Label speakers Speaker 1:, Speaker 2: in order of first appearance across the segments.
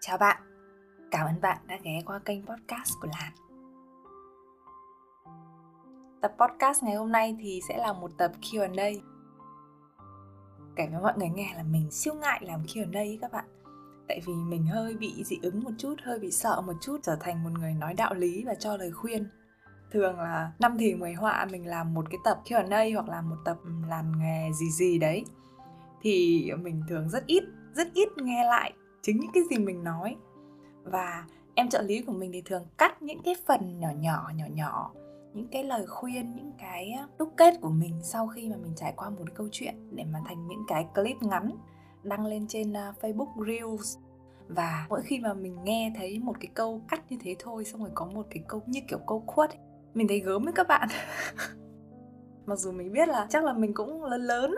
Speaker 1: Chào bạn, cảm ơn bạn đã ghé qua kênh podcast của Lan. Tập podcast ngày hôm nay thì sẽ là một tập Q&A. Kể với mọi người nghe là mình siêu ngại làm Q&A ấy các bạn. Tại vì mình hơi bị dị ứng một chút, hơi bị sợ một chút trở thành một người nói đạo lý và cho lời khuyên. Thường là năm thì mười họa mình làm một cái tập Q&A hoặc là một tập làm nghề gì gì đấy thì mình thường rất ít rất ít nghe lại chính những cái gì mình nói. Và em trợ lý của mình thì thường cắt những cái phần nhỏ nhỏ nhỏ nhỏ, những cái lời khuyên, những cái đúc kết của mình sau khi mà mình trải qua một câu chuyện để mà thành những cái clip ngắn đăng lên trên à, Facebook Reels. Và mỗi khi mà mình nghe thấy một cái câu cắt như thế thôi, xong rồi có một cái câu như kiểu câu khuất, mình thấy gớm với các bạn. Mặc dù mình biết là chắc là mình cũng lớn lớn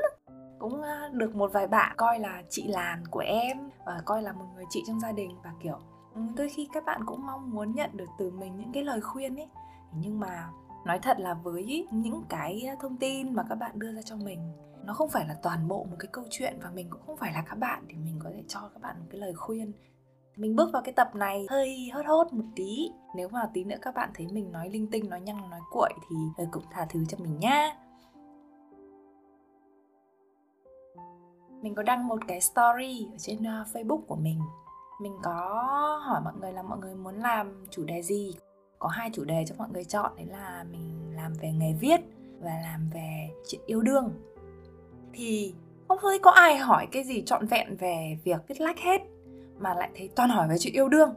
Speaker 1: cũng được một vài bạn coi là chị làn của em và coi là một người chị trong gia đình và, kiểu ừ, đôi khi các bạn cũng mong muốn nhận được từ mình những cái lời khuyên ấy. Nhưng mà nói thật là với những cái thông tin mà các bạn đưa ra cho mình, nó không phải là toàn bộ một cái câu chuyện và mình cũng không phải là các bạn thì mình có thể cho các bạn một cái lời khuyên. Mình bước vào cái tập này hơi hốt hốt một tí. Nếu mà tí nữa các bạn thấy mình nói linh tinh, nói nhăng, nói cuội thì ờ, cũng tha thứ cho mình nhá. Mình có đăng một cái story ở trên uh, Facebook của mình. Mình có hỏi mọi người là mọi người muốn làm chủ đề gì? Có hai chủ đề cho mọi người chọn đấy là mình làm về nghề viết và làm về chuyện yêu đương. Thì không thấy có ai hỏi cái gì trọn vẹn về việc viết lách hết mà lại thấy toàn hỏi về chuyện yêu đương.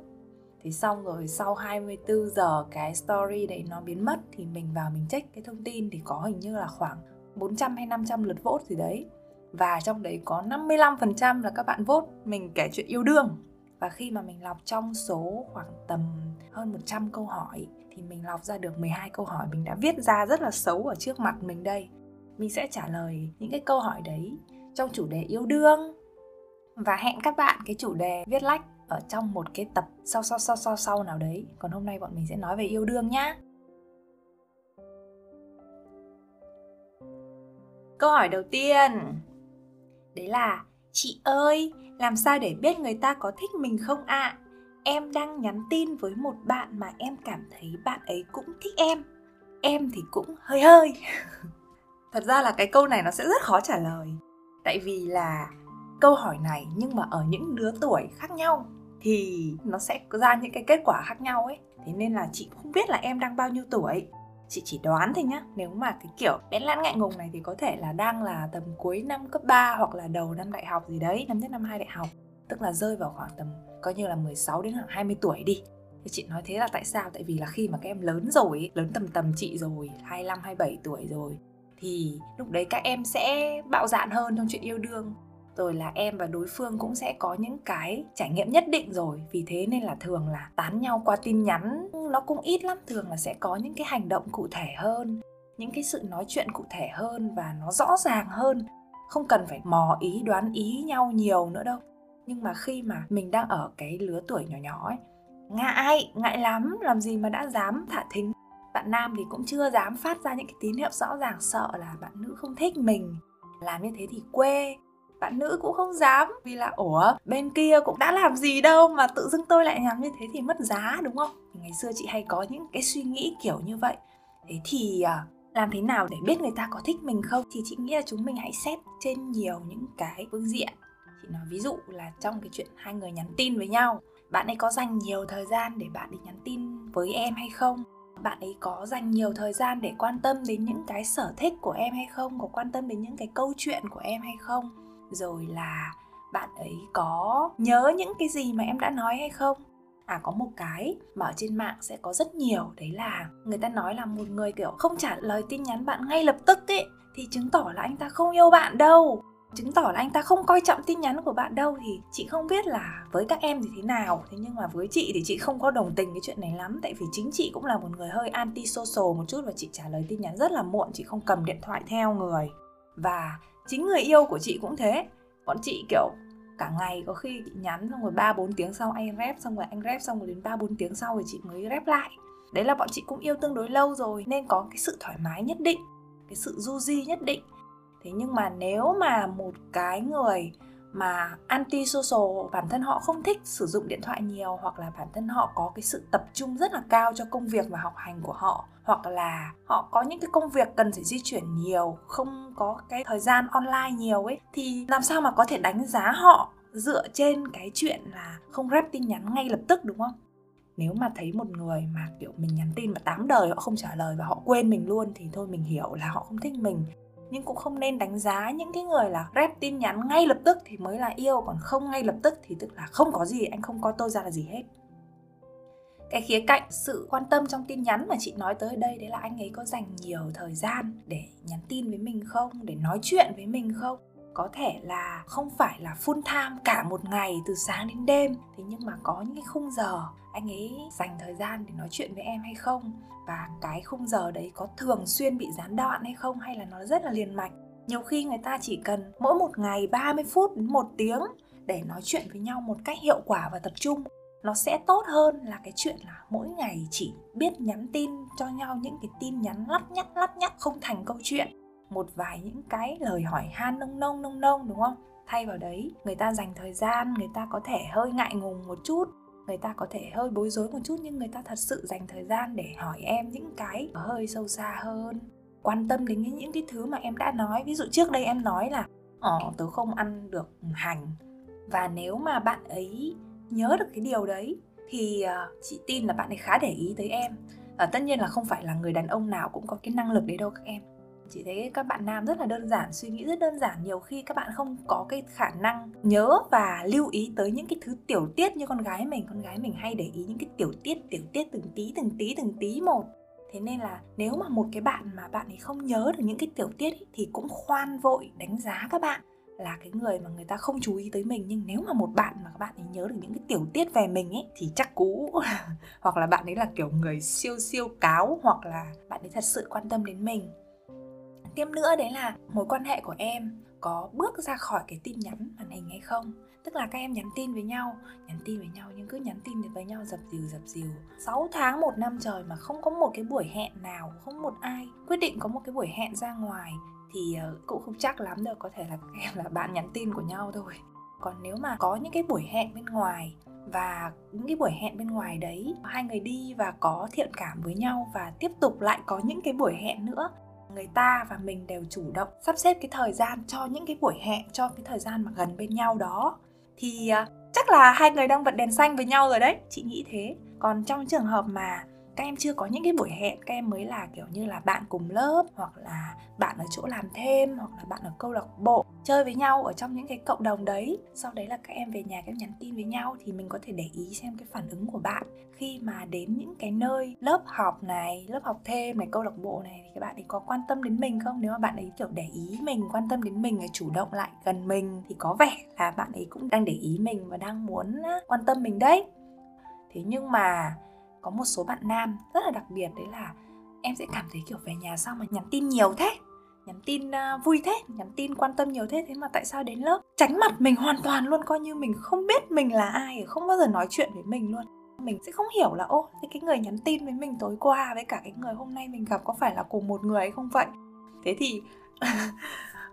Speaker 1: Thì xong rồi sau 24 giờ cái story đấy nó biến mất thì mình vào mình check cái thông tin thì có hình như là khoảng 400 hay 500 lượt vote gì đấy và trong đấy có 55% là các bạn vote mình kể chuyện yêu đương. Và khi mà mình lọc trong số khoảng tầm hơn 100 câu hỏi, thì mình lọc ra được 12 câu hỏi mình đã viết ra rất là xấu ở trước mặt mình đây. Mình sẽ trả lời những cái câu hỏi đấy trong chủ đề yêu đương. Và hẹn các bạn cái chủ đề viết lách ở trong một cái tập sau sau sau sau sau nào đấy. Còn hôm nay bọn mình sẽ nói về yêu đương nhá. Câu hỏi đầu tiên đấy là, chị ơi, làm sao để biết người ta có thích mình không ạ? À? em đang nhắn tin với một bạn mà em cảm thấy bạn ấy cũng thích em. Em thì cũng hơi hơi. Thật ra là cái câu này nó sẽ rất khó trả lời. Tại vì là câu hỏi này nhưng mà ở những lứa tuổi khác nhau thì nó sẽ ra những cái kết quả khác nhau ấy. Thế nên là chị không biết là em đang bao nhiêu tuổi chị chỉ đoán thôi nhá. Nếu mà cái kiểu bé lãng ngại ngùng này thì có thể là đang là tầm cuối năm cấp 3 hoặc là đầu năm đại học gì đấy, năm nhất, năm hai đại học. Tức là rơi vào khoảng tầm coi như là 16 đến khoảng 20 tuổi đi. Thì chị nói thế là tại sao? Tại vì là khi mà các em lớn rồi lớn tầm tầm chị rồi 25 27 tuổi rồi, thì lúc đấy các em sẽ bạo dạn hơn trong chuyện yêu đương rồi là em và đối phương cũng sẽ có những cái trải nghiệm nhất định rồi. Vì thế nên là thường là tán nhau qua tin nhắn, nó cũng ít lắm, thường là sẽ có những cái hành động cụ thể hơn, những cái sự nói chuyện cụ thể hơn và nó rõ ràng hơn. Không cần phải mò ý, đoán ý nhau nhiều nữa đâu. Nhưng mà khi mà mình đang ở cái lứa tuổi nhỏ nhỏ ấy, ngại ngại lắm, làm gì mà đã dám thả thính. Bạn nam thì cũng chưa dám phát ra những cái tín hiệu rõ ràng, sợ là bạn nữ không thích mình. Làm như thế thì quê bạn nữ cũng không dám. Vì là, ủa, bên kia cũng đã làm gì đâu mà tự dưng tôi lại làm như thế thì mất giá đúng không? Ngày xưa chị hay có những cái suy nghĩ kiểu như vậy. Thế thì à, làm thế nào để biết người ta có thích mình không? Thì chị nghĩ là chúng mình hãy xét trên nhiều những cái phương diện. Chị nói ví dụ là trong cái chuyện hai người nhắn tin với nhau, bạn ấy có dành nhiều thời gian để bạn đi nhắn tin với em hay không? Bạn ấy có dành nhiều thời gian để quan tâm đến những cái sở thích của em hay không? Có quan tâm đến những cái câu chuyện của em hay không? Rồi là bạn ấy có nhớ những cái gì mà em đã nói hay không? À có một cái mà ở trên mạng sẽ có rất nhiều, đấy là người ta nói là một người, kiểu, không trả lời tin nhắn bạn ngay lập tức ấy, thì chứng tỏ là anh ta không yêu bạn đâu. Chứng tỏ là anh ta không coi trọng tin nhắn của bạn đâu, thì chị không biết là với các em thì thế nào. Thế nhưng mà với chị thì chị không có đồng tình cái chuyện này lắm, tại vì chính chị cũng là một người hơi anti social một chút và chị trả lời tin nhắn rất là muộn, chị không cầm điện thoại theo người. Và chính người yêu của chị cũng thế. Bọn chị, kiểu, cả ngày có khi chị nhắn xong rồi ba bốn tiếng sau anh rep xong rồi, anh rep xong rồi đến ba bốn tiếng sau thì chị mới rep lại. Đấy là bọn chị cũng yêu tương đối lâu rồi, nên có cái sự thoải mái nhất định, cái sự du di nhất định. Thế nhưng mà nếu mà một cái người mà anti social bản thân họ không thích sử dụng điện thoại nhiều hoặc là bản thân họ có cái sự tập trung rất là cao cho công việc và học hành của họ hoặc là họ có những cái công việc cần phải di chuyển nhiều, không có cái thời gian online nhiều ấy, thì làm sao mà có thể đánh giá họ dựa trên cái chuyện là không rep tin nhắn ngay lập tức, đúng không? Nếu mà thấy một người mà, kiểu, mình nhắn tin mà tám đời họ không trả lời và họ quên mình luôn thì thôi mình hiểu là họ không thích mình. Nhưng cũng không nên đánh giá những cái người là rep tin nhắn ngay lập tức thì mới là yêu, còn không ngay lập tức thì tức là không có gì, anh không có tôi ra là gì hết cái khía cạnh, sự quan tâm trong tin nhắn mà chị nói tới đây đấy là anh ấy có dành nhiều thời gian để nhắn tin với mình không? Để nói chuyện với mình không? Có thể là không phải là full time cả một ngày từ sáng đến đêm, thế nhưng mà có những cái khung giờ anh ấy dành thời gian để nói chuyện với em hay không? Và cái khung giờ đấy có thường xuyên bị gián đoạn hay không? Hay là nó rất là liền mạch? Nhiều khi người ta chỉ cần mỗi một ngày 30 phút đến một tiếng để nói chuyện với nhau một cách hiệu quả và tập trung nó sẽ tốt hơn là cái chuyện là mỗi ngày chỉ biết nhắn tin cho nhau những cái tin nhắn lắt nhắt lắt nhắt, không thành câu chuyện. Một vài những cái lời hỏi han nông nông nông nông, đúng không? Thay vào đấy, người ta dành thời gian, người ta có thể hơi ngại ngùng một chút, người ta có thể hơi bối rối một chút, nhưng người ta thật sự dành thời gian để hỏi em những cái hơi sâu xa hơn. Quan tâm đến những cái thứ mà em đã nói. Ví dụ trước đây em nói là ờ tớ không ăn được hành. Và nếu mà bạn ấy nhớ được cái điều đấy thì à, chị tin là bạn ấy khá để ý tới em. À, tất nhiên là không phải là người đàn ông nào cũng có cái năng lực đấy đâu các em. Chị thấy các bạn nam rất là đơn giản suy nghĩ rất đơn giản. Nhiều khi các bạn không có cái khả năng nhớ và lưu ý tới những cái thứ tiểu tiết như con gái mình. Con gái mình hay để ý những cái tiểu tiết tiểu tiết từng tí từng tí từng tí một. Thế nên là nếu mà một cái bạn mà bạn ấy không nhớ được những cái tiểu tiết ấy, thì cũng khoan vội đánh giá các bạn là cái người mà người ta không chú ý tới mình, nhưng nếu mà một bạn mà các bạn ấy nhớ được những cái tiểu tiết về mình ấy, thì chắc cú hoặc là bạn ấy là kiểu người siêu siêu cáo, hoặc là bạn ấy thật sự quan tâm đến mình. Tiếp nữa đấy là mối quan hệ của em có bước ra khỏi cái tin nhắn màn hình hay không? Tức là các em nhắn tin với nhau, nhắn tin với nhau, nhưng cứ nhắn tin với nhau dập dìu dập dìu. 6 tháng, một năm trời mà không có một cái buổi hẹn nào, không một ai quyết định có một cái buổi hẹn ra ngoài thì ờ, cũng không chắc lắm đâu, có thể là các em là bạn nhắn tin của nhau thôi. Còn nếu mà có những cái buổi hẹn bên ngoài và những cái buổi hẹn bên ngoài đấy, hai người đi và có thiện cảm với nhau và tiếp tục lại có những cái buổi hẹn nữa, người ta và mình đều chủ động sắp xếp cái thời gian cho những cái buổi hẹn, cho cái thời gian mà gần bên nhau đó thì à, chắc là hai người đang bật đèn xanh với nhau rồi đấy, chị nghĩ thế. Còn trong trường hợp mà các em chưa có những cái buổi hẹn, các em mới là, kiểu như là, bạn cùng lớp, hoặc là bạn ở chỗ làm thêm, hoặc là bạn ở câu lạc bộ, chơi với nhau ở trong những cái cộng đồng đấy. Sau đấy là các em về nhà, các em nhắn tin với nhau thì mình có thể để ý xem cái phản ứng của bạn. Khi mà đến những cái nơi lớp học này, lớp học thêm này, câu lạc bộ này thì các bạn ấy có quan tâm đến mình không? Nếu mà bạn ấy, kiểu, để ý mình, quan tâm đến mình, chủ động lại gần mình thì có vẻ là bạn ấy cũng đang để ý mình và đang muốn quan tâm mình đấy. Thế nhưng mà có một số bạn nam rất là đặc biệt đấy là em sẽ cảm thấy kiểu về nhà sao mà nhắn tin nhiều thế nhắn tin uh, vui thế nhắn tin quan tâm nhiều thế thế mà tại sao đến lớp tránh mặt mình hoàn toàn luôn coi như mình không biết mình là ai không bao giờ nói chuyện với mình luôn. Mình sẽ không hiểu là ô thế cái người nhắn tin với mình tối qua với cả cái người hôm nay mình gặp có phải là cùng một người hay không vậy? Thế thì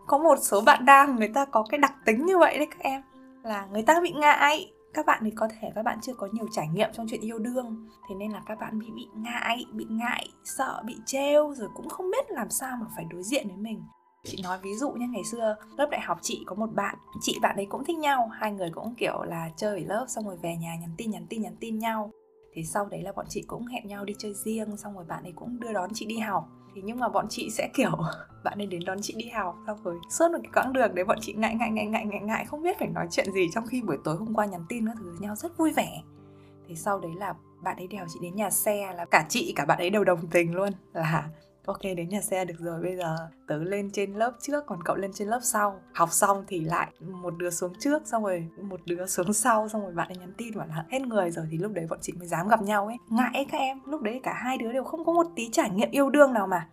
Speaker 1: có một số bạn nam người ta có cái đặc tính như vậy đấy các em là người ta bị ngại các bạn thì có thể các bạn chưa có nhiều trải nghiệm trong chuyện yêu đương. Thế nên là các bạn bị bị ngại bị ngại, sợ, bị trêu, rồi cũng không biết làm sao mà phải đối diện với mình. Chị nói ví dụ như ngày xưa lớp đại học chị có một bạn, chị, bạn ấy cũng thích nhau. Hai người cũng, kiểu là, chơi ở lớp, xong rồi về nhà nhắn tin nhắn tin nhắn tin nhau. Thì sau đấy là bọn chị cũng hẹn nhau đi chơi riêng, xong rồi bạn ấy cũng đưa đón chị đi học thì nhưng mà bọn chị sẽ kiểu, bạn ấy đến đón chị đi học sau rồi suốt một cái quãng đường đấy bọn chị ngại ngại ngại ngại ngại ngại, không biết phải nói chuyện gì trong khi buổi tối hôm qua nhắn tin các thứ nhau rất vui vẻ. Thì sau đấy là bạn ấy đèo chị đến nhà xe là cả chị cả bạn ấy đều đồng tình luôn, là ok đến nhà xe được rồi bây giờ tớ lên trên lớp trước còn cậu lên trên lớp sau. Học xong thì lại một đứa xuống trước xong rồi một đứa xuống sau xong rồi bạn ấy nhắn tin bảo là hết người rồi thì lúc đấy bọn chị mới dám gặp nhau ấy. Ngại ấy các em lúc đấy cả hai đứa đều không có một tí trải nghiệm yêu đương nào mà.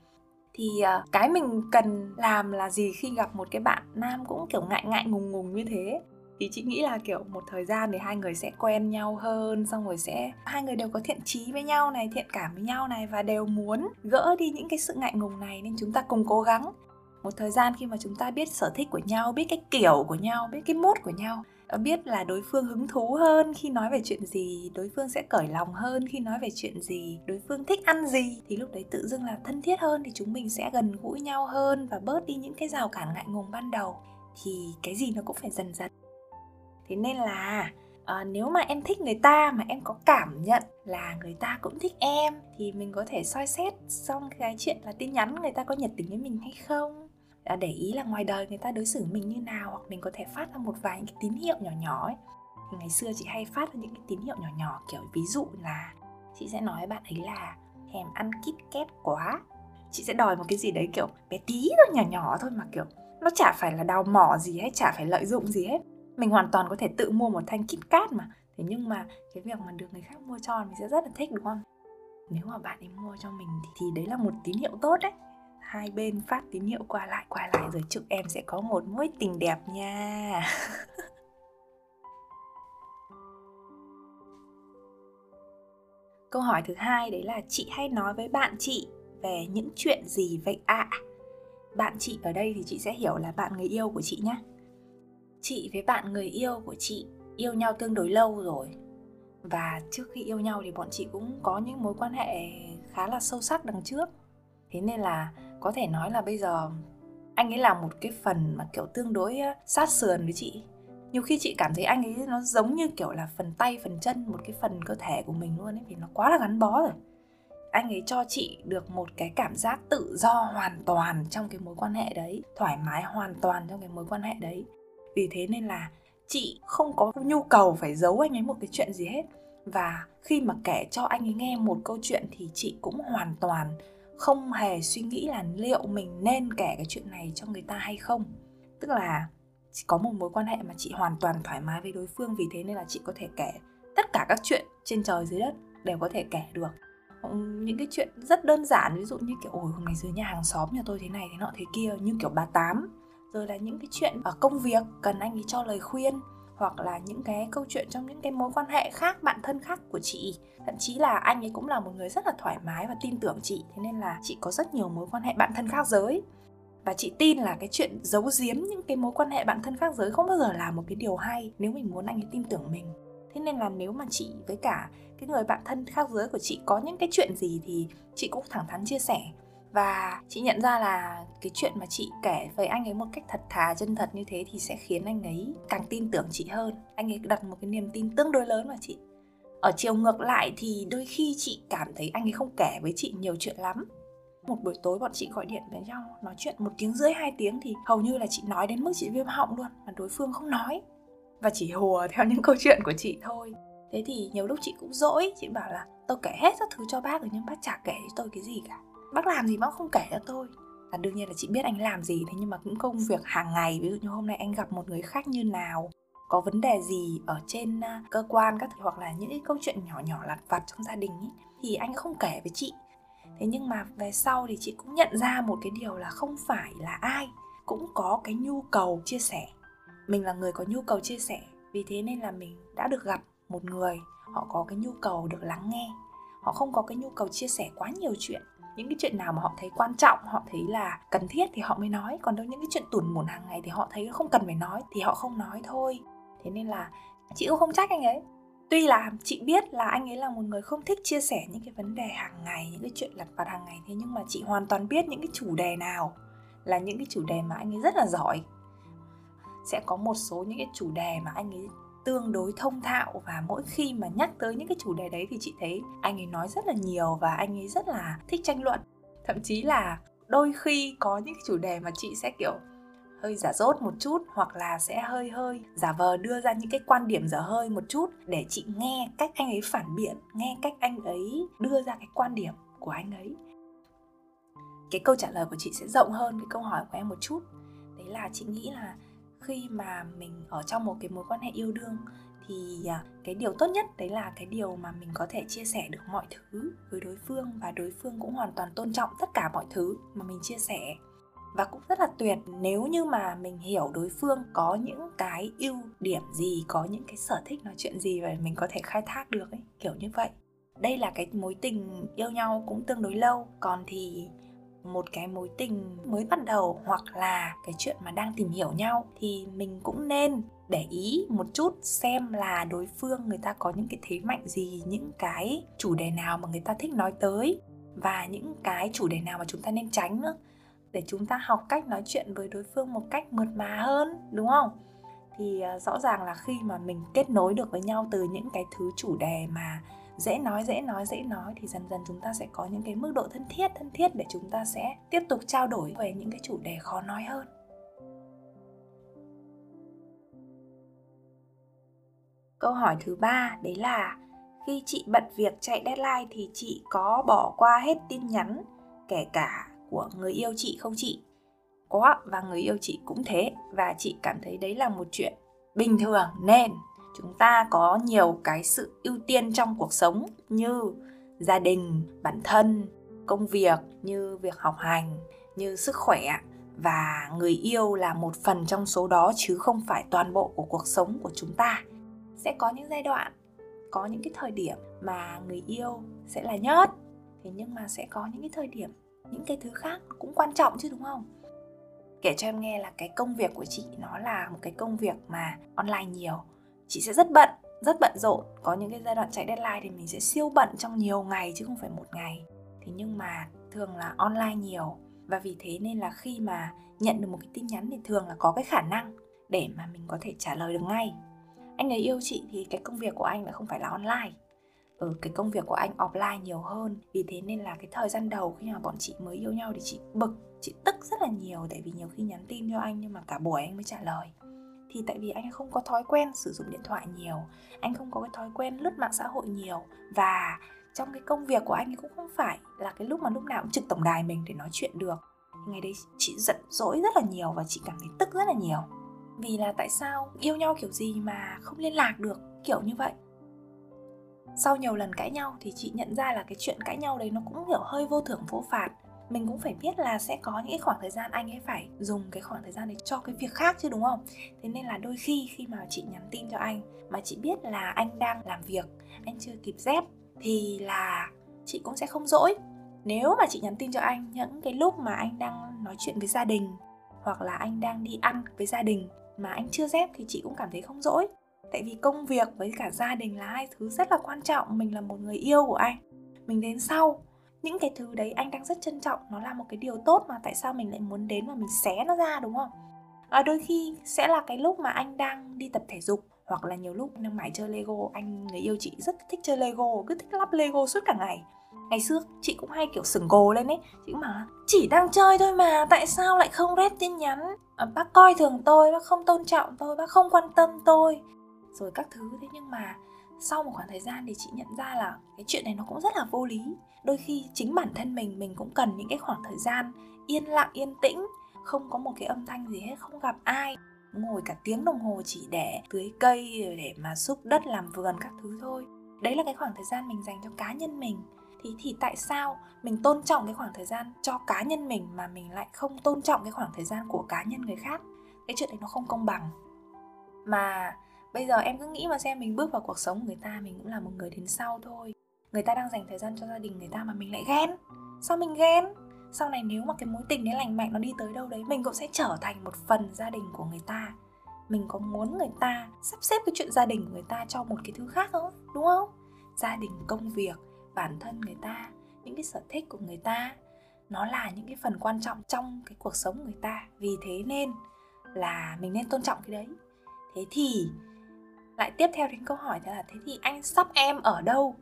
Speaker 1: Thì uh, cái mình cần làm là gì khi gặp một cái bạn nam cũng kiểu ngại ngại ngùng ngùng như thế? Thì chị nghĩ là, kiểu, một thời gian thì hai người sẽ quen nhau hơn, xong rồi sẽ, hai người đều có thiện trí với nhau này, thiện cảm với nhau này và đều muốn gỡ đi những cái sự ngại ngùng này, nên chúng ta cùng cố gắng. Một thời gian khi mà chúng ta biết sở thích của nhau, biết cái kiểu của nhau, biết cái mốt của nhau ờ, biết là đối phương hứng thú hơn khi nói về chuyện gì, đối phương sẽ cởi lòng hơn khi nói về chuyện gì, đối phương thích ăn gì, thì lúc đấy tự dưng là thân thiết hơn thì chúng mình sẽ gần gũi nhau hơn và bớt đi những cái rào cản ngại ngùng ban đầu. Thì cái gì nó cũng phải dần dần thế nên là à, nếu mà em thích người ta mà em có cảm nhận là người ta cũng thích em thì mình có thể soi xét xong cái chuyện là tin nhắn người ta có nhiệt tình với mình hay không. À, để ý là ngoài đời người ta đối xử mình như nào hoặc mình có thể phát ra một vài cái tín hiệu nhỏ nhỏ ấy. Thì ngày xưa chị hay phát ra những cái tín hiệu nhỏ nhỏ kiểu ví dụ là chị sẽ nói với bạn ấy là thèm ăn kít két quá chị sẽ đòi một cái gì đấy kiểu bé tí thôi nhỏ nhỏ thôi mà kiểu nó chả phải là đào mỏ gì hay chả phải lợi dụng gì hết mình hoàn toàn có thể tự mua một thanh kit kat mà. Thế nhưng mà cái việc mà được người khác mua cho mình sẽ rất là thích đúng không? Nếu mà bạn ấy mua cho mình thì, thì đấy là một tín hiệu tốt đấy. Hai bên phát tín hiệu qua lại qua lại rồi chúc em sẽ có một mối tình đẹp nha. Câu hỏi thứ hai đấy là chị hay nói với bạn chị về những chuyện gì vậy ạ? À? bạn chị ở đây thì chị sẽ hiểu là bạn người yêu của chị nhé chị với bạn người yêu của chị yêu nhau tương đối lâu rồi. Và trước khi yêu nhau thì bọn chị cũng có những mối quan hệ khá là sâu sắc đằng trước. Thế nên là có thể nói là bây giờ anh ấy là một cái phần mà kiểu tương đối sát sườn với chị. Nhiều khi chị cảm thấy anh ấy nó giống như kiểu là phần tay, phần chân, một cái phần cơ thể của mình luôn ấy, vì nó quá là gắn bó rồi. Anh ấy cho chị được một cái cảm giác tự do hoàn toàn trong cái mối quan hệ đấy, thoải mái hoàn toàn trong cái mối quan hệ đấy vì thế nên là chị không có nhu cầu phải giấu anh ấy một cái chuyện gì hết. Và khi mà kể cho anh ấy nghe một câu chuyện thì chị cũng hoàn toàn không hề suy nghĩ là liệu mình nên kể cái chuyện này cho người ta hay không. Tức là chỉ có một mối quan hệ mà chị hoàn toàn thoải mái với đối phương, vì thế nên là chị có thể kể tất cả các chuyện trên trời dưới đất đều có thể kể được. Những cái chuyện rất đơn giản, ví dụ như kiểu, ôi, hôm nay dưới nhà hàng xóm nhà tôi thế này thế nọ thế kia như kiểu bà tám rồi là những cái chuyện ở công việc cần anh ấy cho lời khuyên, hoặc là những cái câu chuyện trong những cái mối quan hệ khác, bạn thân khác của chị. Thậm chí là anh ấy cũng là một người rất là thoải mái và tin tưởng chị, thế nên là chị có rất nhiều mối quan hệ bạn thân khác giới. Và chị tin là cái chuyện giấu giếm những cái mối quan hệ bạn thân khác giới không bao giờ là một cái điều hay nếu mình muốn anh ấy tin tưởng mình. Thế nên là nếu mà chị với cả cái người bạn thân khác giới của chị có những cái chuyện gì thì chị cũng thẳng thắn chia sẻ và chị nhận ra là cái chuyện mà chị kể với anh ấy một cách thật thà, chân thật như thế thì sẽ khiến anh ấy càng tin tưởng chị hơn. Anh ấy đặt một cái niềm tin tương đối lớn vào chị. Ở chiều ngược lại thì đôi khi chị cảm thấy anh ấy không kể với chị nhiều chuyện lắm. Một buổi tối bọn chị gọi điện với nhau, nói chuyện một tiếng rưỡi, hai tiếng thì hầu như là chị nói đến mức chị viêm họng luôn, mà đối phương không nói. Và chỉ hùa theo những câu chuyện của chị thôi. Thế thì nhiều lúc chị cũng dỗi, chị bảo là tôi kể hết các thứ cho bác rồi nhưng bác chả kể cho tôi cái gì cả bác làm gì bác không kể cho tôi. Là đương nhiên là chị biết anh làm gì thế nhưng mà cũng công việc hàng ngày. Ví dụ như hôm nay anh gặp một người khác như nào có vấn đề gì ở trên à, cơ quan các thứ hoặc là những cái câu chuyện nhỏ nhỏ lặt vặt trong gia đình ấy, thì anh không kể với chị. Thế nhưng mà về sau thì chị cũng nhận ra một cái điều là không phải là ai cũng có cái nhu cầu chia sẻ. Mình là người có nhu cầu chia sẻ vì thế nên là mình đã được gặp một người họ có cái nhu cầu được lắng nghe. Họ không có cái nhu cầu chia sẻ quá nhiều chuyện những cái chuyện nào mà họ thấy quan trọng, họ thấy là cần thiết thì họ mới nói. Còn đâu những cái chuyện tủn mủn hàng ngày thì họ thấy không cần phải nói thì họ không nói thôi. Thế nên là chị cũng không trách anh ấy. Tuy là chị biết là anh ấy là một người không thích chia sẻ những cái vấn đề hàng ngày, những cái chuyện lặt vặt hàng ngày, thế nhưng mà chị hoàn toàn biết những cái chủ đề nào là những cái chủ đề mà anh ấy rất là giỏi. Sẽ có một số những cái chủ đề mà anh ấy tương đối thông thạo và mỗi khi mà nhắc tới những cái chủ đề đấy thì chị thấy anh ấy nói rất là nhiều và anh ấy rất là thích tranh luận. Thậm chí là đôi khi có những cái chủ đề mà chị sẽ kiểu hơi giả dốt một chút hoặc là sẽ hơi hơi giả vờ đưa ra những cái quan điểm dở hơi một chút để chị nghe cách anh ấy phản biện, nghe cách anh ấy đưa ra cái quan điểm của anh ấy. Cái câu trả lời của chị sẽ rộng hơn cái câu hỏi của em một chút. Đấy là chị nghĩ là khi mà mình ở trong một cái mối quan hệ yêu đương thì à, cái điều tốt nhất đấy là cái điều mà mình có thể chia sẻ được mọi thứ với đối phương và đối phương cũng hoàn toàn tôn trọng tất cả mọi thứ mà mình chia sẻ. Và cũng rất là tuyệt, nếu như mà mình hiểu đối phương có những cái ưu điểm gì, có những cái sở thích nói chuyện gì và mình có thể khai thác được ấy, kiểu như vậy. Đây là cái mối tình yêu nhau cũng tương đối lâu, còn thì một cái mối tình mới bắt đầu hoặc là cái chuyện mà đang tìm hiểu nhau thì mình cũng nên để ý một chút xem là đối phương người ta có những cái thế mạnh gì, những cái chủ đề nào mà người ta thích nói tới và những cái chủ đề nào mà chúng ta nên tránh nữa để chúng ta học cách nói chuyện với đối phương một cách mượt mà hơn, đúng không? Thì à, rõ ràng là khi mà mình kết nối được với nhau từ những cái thứ chủ đề mà dễ nói dễ nói dễ nói thì dần dần chúng ta sẽ có những cái mức độ thân thiết thân thiết để chúng ta sẽ tiếp tục trao đổi về những cái chủ đề khó nói hơn. Câu hỏi thứ ba, đấy là khi chị bận việc chạy deadline thì chị có bỏ qua hết tin nhắn, kể cả của người yêu chị không chị? Có, và người yêu chị cũng thế, và chị cảm thấy đấy là một chuyện bình thường, nên chúng ta có nhiều cái sự ưu tiên trong cuộc sống như gia đình, bản thân, công việc, như việc học hành, như sức khỏe và người yêu là một phần trong số đó chứ không phải toàn bộ của cuộc sống của chúng ta. Sẽ có những giai đoạn, có những cái thời điểm mà người yêu sẽ là nhất thế nhưng mà sẽ có những cái thời điểm, những cái thứ khác cũng quan trọng chứ, đúng không? Kể cho em nghe là cái công việc của chị nó là một cái công việc mà online nhiều chị sẽ rất bận rất bận rộn. Có những cái giai đoạn chạy deadline thì mình sẽ siêu bận trong nhiều ngày chứ không phải một ngày. Thế nhưng mà thường là online nhiều. Và vì thế nên là khi mà nhận được một cái tin nhắn thì thường là có cái khả năng để mà mình có thể trả lời được ngay. Anh ấy yêu chị thì cái công việc của anh lại không phải là online. Ở ừ, cái công việc của anh offline nhiều hơn. Vì thế nên là cái thời gian đầu khi mà bọn chị mới yêu nhau thì chị bực chị tức rất là nhiều. Tại vì nhiều khi nhắn tin cho anh nhưng mà cả buổi anh mới trả lời thì tại vì anh không có thói quen sử dụng điện thoại nhiều, anh không có cái thói quen lướt mạng xã hội nhiều. Và trong cái công việc của anh cũng không phải là cái lúc mà lúc nào cũng trực tổng đài mình để nói chuyện được. Ngày đấy chị giận dỗi rất là nhiều và chị cảm thấy tức rất là nhiều. Vì là tại sao yêu nhau kiểu gì mà không liên lạc được, kiểu như vậy. Sau nhiều lần cãi nhau thì chị nhận ra là cái chuyện cãi nhau đấy nó cũng kiểu hơi vô thưởng, vô phạt mình cũng phải biết là sẽ có những cái khoảng thời gian anh ấy phải dùng cái khoảng thời gian đấy cho cái việc khác chứ, đúng không? Thế nên là đôi khi khi mà chị nhắn tin cho anh mà chị biết là anh đang làm việc, anh chưa kịp dép thì là chị cũng sẽ không dỗi. Nếu mà chị nhắn tin cho anh những cái lúc mà anh đang nói chuyện với gia đình hoặc là anh đang đi ăn với gia đình mà anh chưa dép thì chị cũng cảm thấy không dỗi. Tại vì công việc với cả gia đình là hai thứ rất là quan trọng, mình là một người yêu của anh. Mình đến sau những cái thứ đấy anh đang rất trân trọng nó là một cái điều tốt mà tại sao mình lại muốn đến và mình xé nó ra đúng không? À, đôi khi sẽ là cái lúc mà anh đang đi tập thể dục hoặc là nhiều lúc đang mải chơi lego anh người yêu chị rất thích chơi lego cứ thích lắp lego suốt cả ngày. Ngày xưa chị cũng hay kiểu sừng gồ lên ấy chị cũng bảo chỉ đang chơi thôi mà tại sao lại không rep tin nhắn? À, bác coi thường tôi bác không tôn trọng tôi bác không quan tâm tôi. Rồi các thứ thế nhưng mà sau một khoảng thời gian thì chị nhận ra là cái chuyện này nó cũng rất là vô lý. Đôi khi chính bản thân mình mình cũng cần những cái khoảng thời gian yên lặng, yên tĩnh, không có một cái âm thanh gì hết, không gặp ai. Ngồi cả tiếng đồng hồ chỉ để tưới cây để mà xúc đất, làm vườn các thứ thôi. Đấy là cái khoảng thời gian mình dành cho cá nhân mình. Thì thì tại sao mình tôn trọng cái khoảng thời gian cho cá nhân mình mà mình lại không tôn trọng cái khoảng thời gian của cá nhân người khác? Cái chuyện đấy nó không công bằng. Mà bây giờ em cứ nghĩ mà xem, mình bước vào cuộc sống của người ta, mình cũng là một người đến sau thôi. Người ta đang dành thời gian cho gia đình người ta mà mình lại ghen. Sao mình ghen? Sau này nếu mà cái mối tình đấy lành mạnh nó đi tới đâu đấy, mình cũng sẽ trở thành một phần gia đình của người ta. Mình có muốn người ta sắp xếp cái chuyện gia đình của người ta cho một cái thứ khác không? Đúng không? Gia đình, công việc, bản thân người ta, những cái sở thích của người ta, nó là những cái phần quan trọng trong cái cuộc sống người ta. Vì thế nên là mình nên tôn trọng cái đấy. Thế thì lại tiếp theo đến câu hỏi là, thế thì anh sắp em ở đâu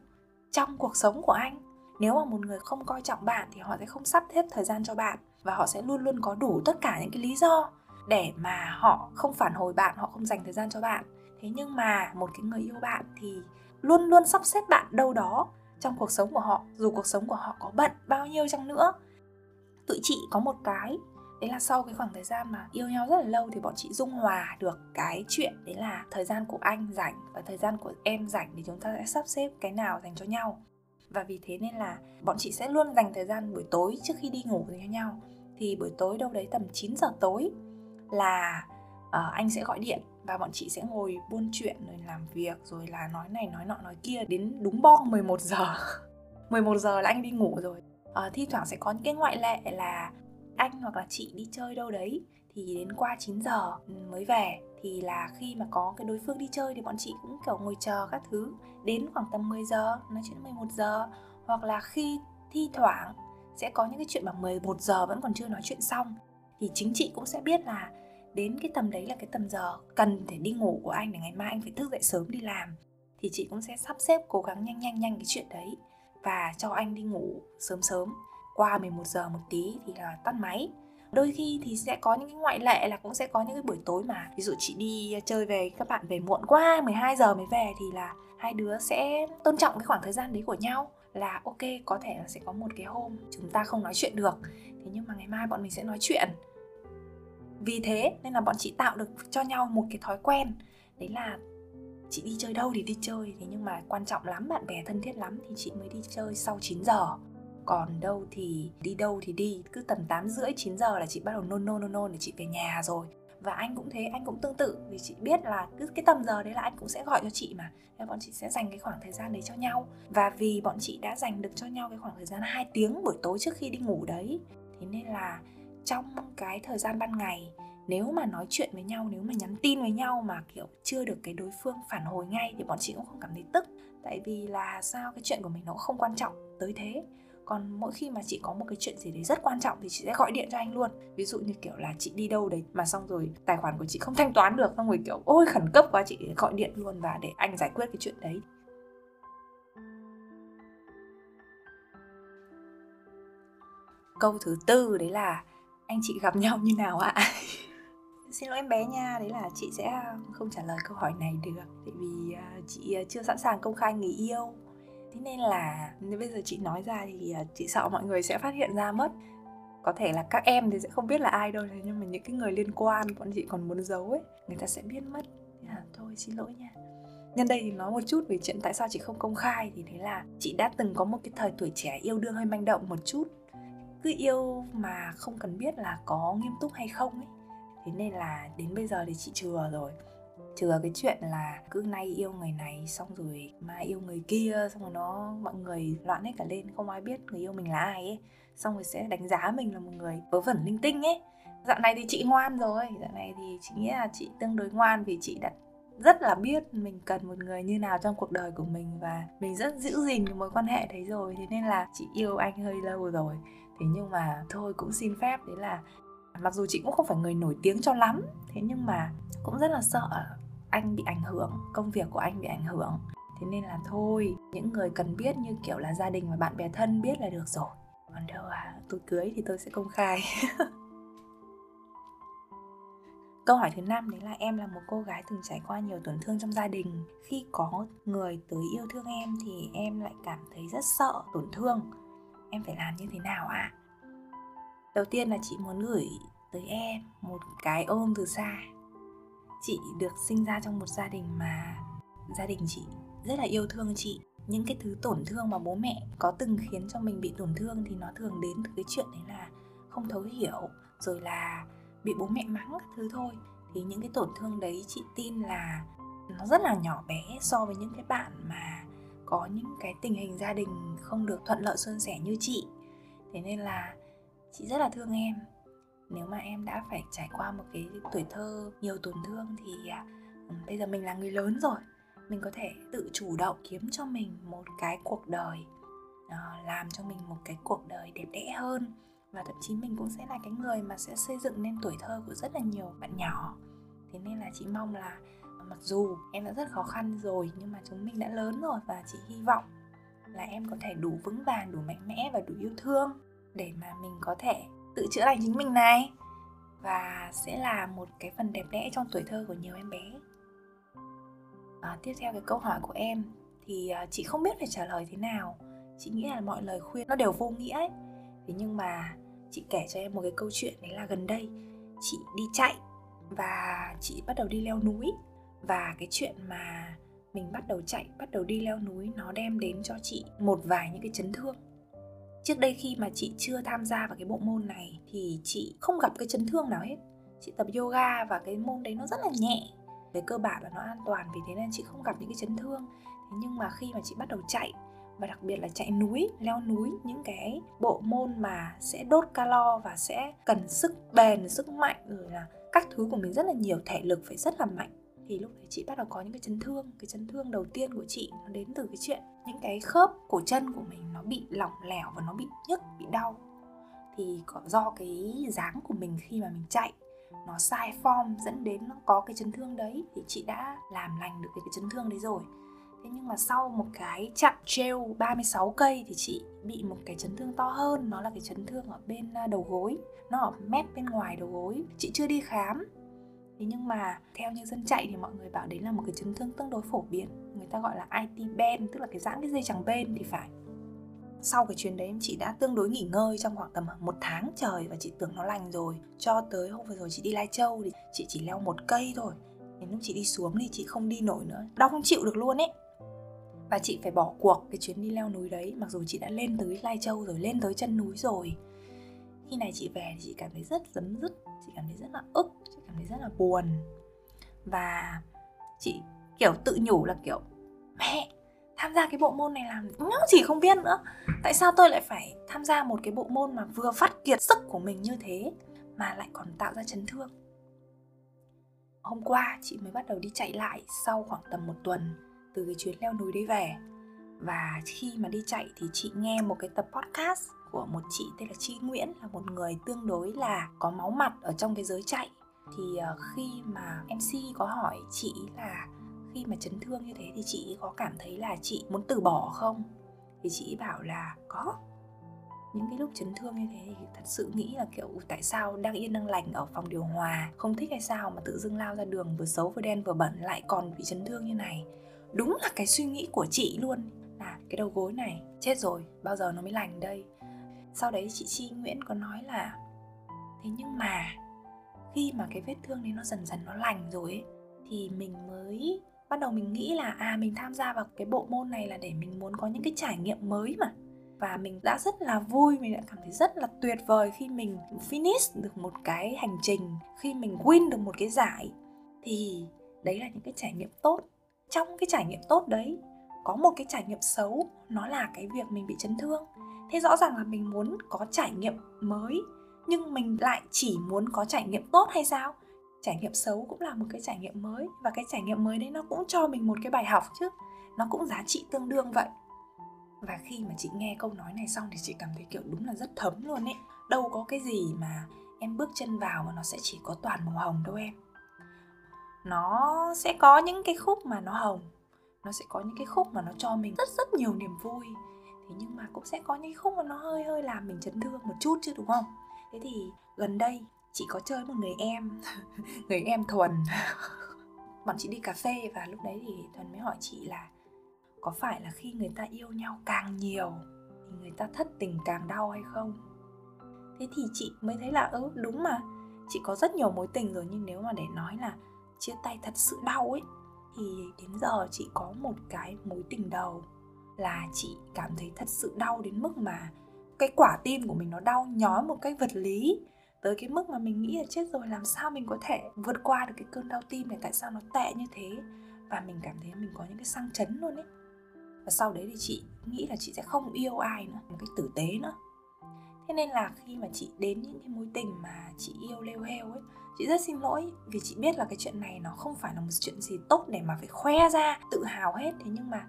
Speaker 1: trong cuộc sống của anh? Nếu mà một người không coi trọng bạn thì họ sẽ không sắp xếp thời gian cho bạn và họ sẽ luôn luôn có đủ tất cả những cái lý do để mà họ không phản hồi bạn, họ không dành thời gian cho bạn. Thế nhưng mà một cái người yêu bạn thì luôn luôn sắp xếp bạn đâu đó trong cuộc sống của họ, dù cuộc sống của họ có bận bao nhiêu chăng nữa. Tụi chị có một cái đấy là sau cái khoảng thời gian mà yêu nhau rất là lâu thì bọn chị dung hòa được cái chuyện đấy là thời gian của anh rảnh và thời gian của em rảnh thì chúng ta sẽ sắp xếp cái nào dành cho nhau. Và vì thế nên là bọn chị sẽ luôn dành thời gian buổi tối trước khi đi ngủ dành cho nhau. Thì buổi tối đâu đấy tầm 9 giờ tối là uh, anh sẽ gọi điện và bọn chị sẽ ngồi buôn chuyện rồi làm việc rồi là nói này nói nọ nói kia đến đúng bon 11 giờ. 11 giờ là anh đi ngủ rồi. Uh, thi thoảng sẽ có những cái ngoại lệ là anh hoặc là chị đi chơi đâu đấy, thì đến qua 9 giờ ừ, mới về. Thì là khi mà có cái đối phương đi chơi thì bọn chị cũng kiểu ngồi chờ các thứ. Đến khoảng tầm 10 giờ, nói chuyện 11 giờ. Hoặc là khi thi thoảng sẽ có những cái chuyện mà 11 giờ vẫn còn chưa nói chuyện xong, thì chính chị cũng sẽ biết là đến cái tầm đấy là cái tầm giờ cần để đi ngủ của anh, để ngày mai anh phải thức dậy sớm đi làm. Thì chị cũng sẽ sắp xếp cố gắng nhanh nhanh nhanh cái chuyện đấy và cho anh đi ngủ sớm sớm qua 11 giờ một tí thì là tắt máy. Đôi khi thì sẽ có những cái ngoại lệ là cũng sẽ có những cái buổi tối mà. Ví dụ chị đi chơi về, các bạn về muộn quá 12 giờ mới về thì là hai đứa sẽ tôn trọng cái khoảng thời gian đấy của nhau là ok, có thể là sẽ có một cái hôm chúng ta không nói chuyện được. Thế nhưng mà ngày mai bọn mình sẽ nói chuyện. Vì thế nên là bọn chị tạo được cho nhau một cái thói quen, đấy là chị đi chơi đâu thì đi chơi. Thế nhưng mà quan trọng lắm, bạn bè thân thiết lắm thì chị mới đi chơi sau 9 giờ còn đâu thì đi đâu thì đi. Cứ tầm 8 rưỡi 9 giờ là chị bắt đầu nôn nôn nôn nôn để chị về nhà rồi. Và anh cũng thế, anh cũng tương tự. Vì chị biết là cứ cái tầm giờ đấy là anh cũng sẽ gọi cho chị mà. Nên bọn chị sẽ dành cái khoảng thời gian đấy cho nhau. Và vì bọn chị đã dành được cho nhau cái khoảng thời gian 2 tiếng buổi tối trước khi đi ngủ đấy, thế nên là trong cái thời gian ban ngày, nếu mà nói chuyện với nhau, nếu mà nhắn tin với nhau mà, kiểu, chưa được cái đối phương phản hồi ngay thì bọn chị cũng không cảm thấy tức. Tại vì là sao? Cái chuyện của mình nó không quan trọng. Tới thế còn mỗi khi mà chị có một cái chuyện gì đấy rất quan trọng thì chị sẽ gọi điện cho anh luôn. Ví dụ như kiểu là chị đi đâu đấy mà xong rồi tài khoản của chị không thanh toán được, xong rồi kiểu, ôi, khẩn cấp quá. Chị gọi điện luôn và để anh giải quyết cái chuyện đấy. Câu thứ tư đấy là, anh chị gặp nhau như nào ạ? Xin lỗi em bé nha, đấy là chị sẽ không trả lời câu hỏi này được. Tại vì à, chị à, chưa sẵn sàng công khai người yêu thế nên là nếu bây giờ chị nói ra thì à, chị sợ mọi người sẽ phát hiện ra mất. Có thể là các em thì sẽ không biết là ai đâu nhưng mà những cái người liên quan bọn chị còn muốn giấu ấy người ta sẽ biết mất. À, thôi xin lỗi nha. Nhân đây thì nói một chút về chuyện tại sao chị không công khai thì đấy là chị đã từng có một cái thời tuổi trẻ yêu đương hơi manh động một chút. Cứ yêu mà không cần biết là có nghiêm túc hay không ấy. Thế nên là đến bây giờ thì chị chừa rồi chừa cái chuyện là cứ nay yêu người này, xong rồi mai yêu người kia, xong rồi nó, mọi người loạn hết cả lên, không ai biết người yêu mình là ai ấy. Xong rồi sẽ đánh giá mình là một người vớ vẩn linh tinh ấy. Dạo này thì chị ngoan rồi, dạo này thì chị nghĩ là chị tương đối ngoan vì chị đã rất là biết mình cần một người như nào trong cuộc đời của mình và mình rất giữ gìn cái mối quan hệ đấy rồi, thế nên là chị yêu anh hơi lâu rồi. Thế nhưng mà thôi cũng xin phép, đấy là mặc dù chị cũng không phải người nổi tiếng cho lắm, thế nhưng mà cũng rất là sợ anh bị ảnh hưởng, công việc của anh bị ảnh hưởng thế nên là thôi, những người cần biết như kiểu là gia đình và bạn bè thân biết là được rồi còn đâu à tôi cưới thì tôi sẽ công khai Câu hỏi thứ năm đấy là em là một cô gái từng trải qua nhiều tổn thương trong gia đình. Khi có người tới yêu thương em thì em lại cảm thấy rất sợ, tổn thương. Em phải làm như thế nào ạ? À? Đầu tiên là chị muốn gửi tới em một cái ôm từ xa chị được sinh ra trong một gia đình mà gia đình chị rất là yêu thương chị. Những cái thứ tổn thương mà bố mẹ có từng khiến cho mình bị tổn thương thì nó thường đến từ cái chuyện đấy là không thấu hiểu, rồi là bị bố mẹ mắng các thứ thôi. Thì những cái tổn thương đấy chị tin là nó rất là nhỏ bé so với những cái bạn mà có những cái tình hình gia đình không được thuận lợi, suôn sẻ như chị. Thế nên là chị rất là thương em nếu mà em đã phải trải qua một cái tuổi thơ nhiều tổn thương thì à, bây giờ mình là người lớn rồi. Mình có thể tự chủ động kiếm cho mình một cái cuộc đời ờ, làm cho mình một cái cuộc đời đẹp đẽ hơn. Và thậm chí mình cũng sẽ là cái người mà sẽ xây dựng nên tuổi thơ của rất là nhiều bạn nhỏ. Thế nên là chị mong là mặc dù em đã rất khó khăn rồi, nhưng mà chúng mình đã lớn rồi và chị hy vọng là em có thể đủ vững vàng, đủ mạnh mẽ và đủ yêu thương để mà mình có thể tự chữa lành chính mình này. Và sẽ là một cái phần đẹp đẽ trong tuổi thơ của nhiều em bé. À, tiếp theo cái câu hỏi của em thì à, chị không biết phải trả lời thế nào. Chị nghĩ là mọi lời khuyên nó đều vô nghĩa ấy. Thế nhưng mà chị kể cho em một cái câu chuyện đấy là gần đây chị đi chạy và chị bắt đầu đi leo núi. Và cái chuyện mà mình bắt đầu chạy bắt đầu đi leo núi nó đem đến cho chị một vài những cái chấn thương trước đây khi mà chị chưa tham gia vào cái bộ môn này thì chị không gặp cái chấn thương nào hết. Chị tập yoga và cái môn đấy nó rất là nhẹ. Về cơ bản là nó an toàn, vì thế nên chị không gặp những cái chấn thương. Thế nhưng mà khi mà chị bắt đầu chạy, và đặc biệt là chạy núi, leo núi, những cái bộ môn mà sẽ đốt calo và sẽ cần sức bền, sức mạnh, rồi là các thứ của mình rất là nhiều, thể lực phải rất là mạnh thì lúc đấy chị bắt đầu có những cái chấn thương. Cái chấn thương đầu tiên của chị nó đến từ cái chuyện những cái khớp cổ chân của mình nó bị lỏng lẻo và nó bị nhức, bị đau. Thì có, do cái dáng của mình khi mà mình chạy, nó sai form dẫn đến nó có cái chấn thương đấy thì chị đã làm lành được cái chấn thương đấy rồi. Thế nhưng mà sau một cái chặng trail 36 cây thì chị bị một cái chấn thương to hơn, Nó là cái chấn thương ở bên à, đầu gối, Nó ở mép bên ngoài đầu gối. Chị chưa đi khám Thế nhưng mà theo như dân chạy thì mọi người bảo đấy là một cái chấn thương tương đối phổ biến Người ta gọi là IT band, tức là cái giãn cái dây chẳng bên thì phải. Sau cái chuyến đấy em chị đã tương đối nghỉ ngơi trong khoảng tầm một tháng trời và chị tưởng nó lành rồi. Cho tới hôm vừa rồi chị đi lai châu thì chị chỉ leo một cây thôi. Đến lúc chị đi xuống thì chị không đi nổi nữa. Đau không chịu được luôn ấy. Và chị phải bỏ cuộc cái chuyến đi leo núi đấy mặc dù chị đã lên tới lai châu rồi lên tới chân núi rồi. Khi này chị về thì chị cảm thấy rất dấm dứt chị cảm thấy rất là ức thấy rất là buồn. Và chị, kiểu, tự nhủ là, kiểu, mẹ, tham gia cái bộ môn này làm nó chỉ không biết nữa. Tại sao tôi lại phải tham gia một cái bộ môn mà vừa phát kiệt sức của mình như thế mà lại còn tạo ra chấn thương? Hôm qua chị mới bắt đầu đi chạy lại sau khoảng tầm một tuần từ cái chuyến leo núi đi về. Và khi mà đi chạy thì chị nghe một cái tập podcast của một chị tên là Chi Nguyễn, là một người tương đối là có máu mặt ở trong cái giới chạy thì ờ, khi mà MC có hỏi chị là khi mà chấn thương như thế thì chị có cảm thấy là chị muốn từ bỏ không? Thì chị bảo là có. Những cái lúc chấn thương như thế thì thật sự nghĩ là, kiểu, tại sao đang yên đang lành ở phòng điều hòa? Không thích hay sao mà tự dưng lao ra đường vừa xấu vừa đen vừa bẩn lại còn bị chấn thương như này? Đúng là cái suy nghĩ của chị luôn. Là cái đầu gối này, chết rồi, bao giờ nó mới lành đây? Sau đấy chị chi nguyễn có nói là, thế nhưng mà khi mà cái vết thương đấy nó dần dần nó lành rồi ấy, thì mình mới bắt đầu mình nghĩ là à mình tham gia vào cái bộ môn này là để mình muốn có những cái trải nghiệm mới mà. Và mình đã rất là vui mình đã cảm thấy rất là tuyệt vời khi mình finish được một cái hành trình khi mình win được một cái giải. Thì đấy là những cái trải nghiệm tốt. Trong cái trải nghiệm tốt đấy có một cái trải nghiệm xấu nó là cái việc mình bị chấn thương. Thế rõ ràng là mình muốn có trải nghiệm mới nhưng mình lại chỉ muốn có trải nghiệm tốt hay sao? Trải nghiệm xấu cũng là một cái trải nghiệm mới, và cái trải nghiệm mới đấy nó cũng cho mình một cái bài học chứ. Nó cũng giá trị tương đương vậy. Và khi mà chị nghe câu nói này xong thì chị cảm thấy kiểu đúng là rất thấm luôn ấy. Đâu có cái gì mà em bước chân vào mà nó sẽ chỉ có toàn màu hồng đâu em. Nó sẽ có những cái khúc mà nó hồng, nó sẽ có những cái khúc mà nó cho mình rất rất nhiều niềm vui. Thế nhưng mà cũng sẽ có những khúc mà nó hơi hơi làm mình chấn thương một chút chứ, đúng không? Thế thì gần đây chị có chơi một người em người em thuần. Bọn chị đi cà phê và lúc đấy thì thuần mới hỏi chị là, có phải là khi người ta yêu nhau càng nhiều thì người ta thất tình càng đau hay không? Thế thì chị mới thấy là ừ đúng mà. Chị có rất nhiều mối tình rồi nhưng nếu mà để nói là chia tay thật sự đau ấy, thì đến giờ chị có một cái mối tình đầu là chị cảm thấy thật sự đau đến mức mà cái quả tim của mình nó đau nhói một cách vật lý. Tới cái mức mà mình nghĩ là chết rồi, làm sao mình có thể vượt qua được cái cơn đau tim này, tại sao nó tệ như thế? Và mình cảm thấy mình có những cái sang chấn luôn ấy. Và sau đấy thì chị nghĩ là chị sẽ không yêu ai nữa, một cách tử tế nữa. Thế nên là khi mà chị đến những cái mối tình mà chị yêu leo heo ấy, chị rất xin lỗi vì chị biết là cái chuyện này nó không phải là một chuyện gì tốt để mà phải khoe ra, tự hào hết. Thế nhưng mà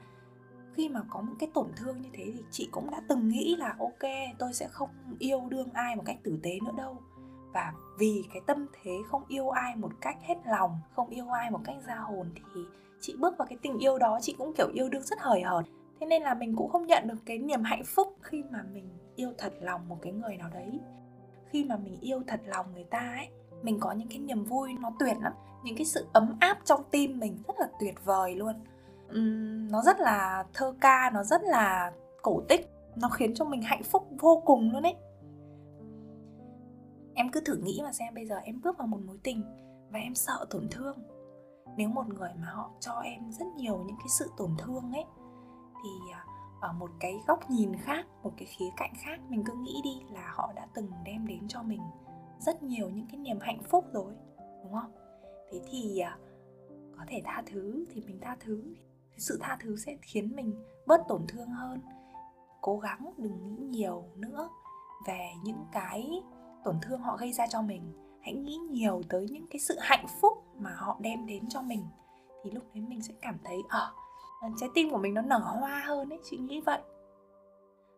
Speaker 1: khi mà có một cái tổn thương như thế thì chị cũng đã từng nghĩ là, ok, tôi sẽ không yêu đương ai một cách tử tế nữa đâu. Và vì cái tâm thế không yêu ai một cách hết lòng, không yêu ai một cách ra hồn thì chị bước vào cái tình yêu đó, chị cũng kiểu yêu đương rất hời hợt. Thế nên là mình cũng không nhận được cái niềm hạnh phúc khi mà mình yêu thật lòng một cái người nào đấy. Khi mà mình yêu thật lòng người ta ấy, mình có những cái niềm vui nó tuyệt lắm. Những cái sự ấm áp trong tim mình rất là tuyệt vời luôn um, nó rất là thơ ca nó rất là cổ tích. Nó khiến cho mình hạnh phúc vô cùng luôn ấy. Em cứ thử nghĩ mà xem bây giờ em bước vào một mối tình và em sợ tổn thương. Nếu một người mà họ cho em rất nhiều những cái sự tổn thương ấy thì à, ở một cái góc nhìn khác một cái khía cạnh khác mình cứ nghĩ đi là họ đã từng đem đến cho mình rất nhiều những cái niềm hạnh phúc rồi đúng không? Thế thì à, có thể tha thứ thì mình tha thứ sự tha thứ sẽ khiến mình bớt tổn thương hơn. Cố gắng đừng nghĩ nhiều nữa về những cái tổn thương họ gây ra cho mình. Hãy nghĩ nhiều tới những cái sự hạnh phúc mà họ đem đến cho mình. Thì lúc đấy mình sẽ cảm thấy ở ờ, trái tim của mình nó nở hoa hơn ấy chị nghĩ vậy.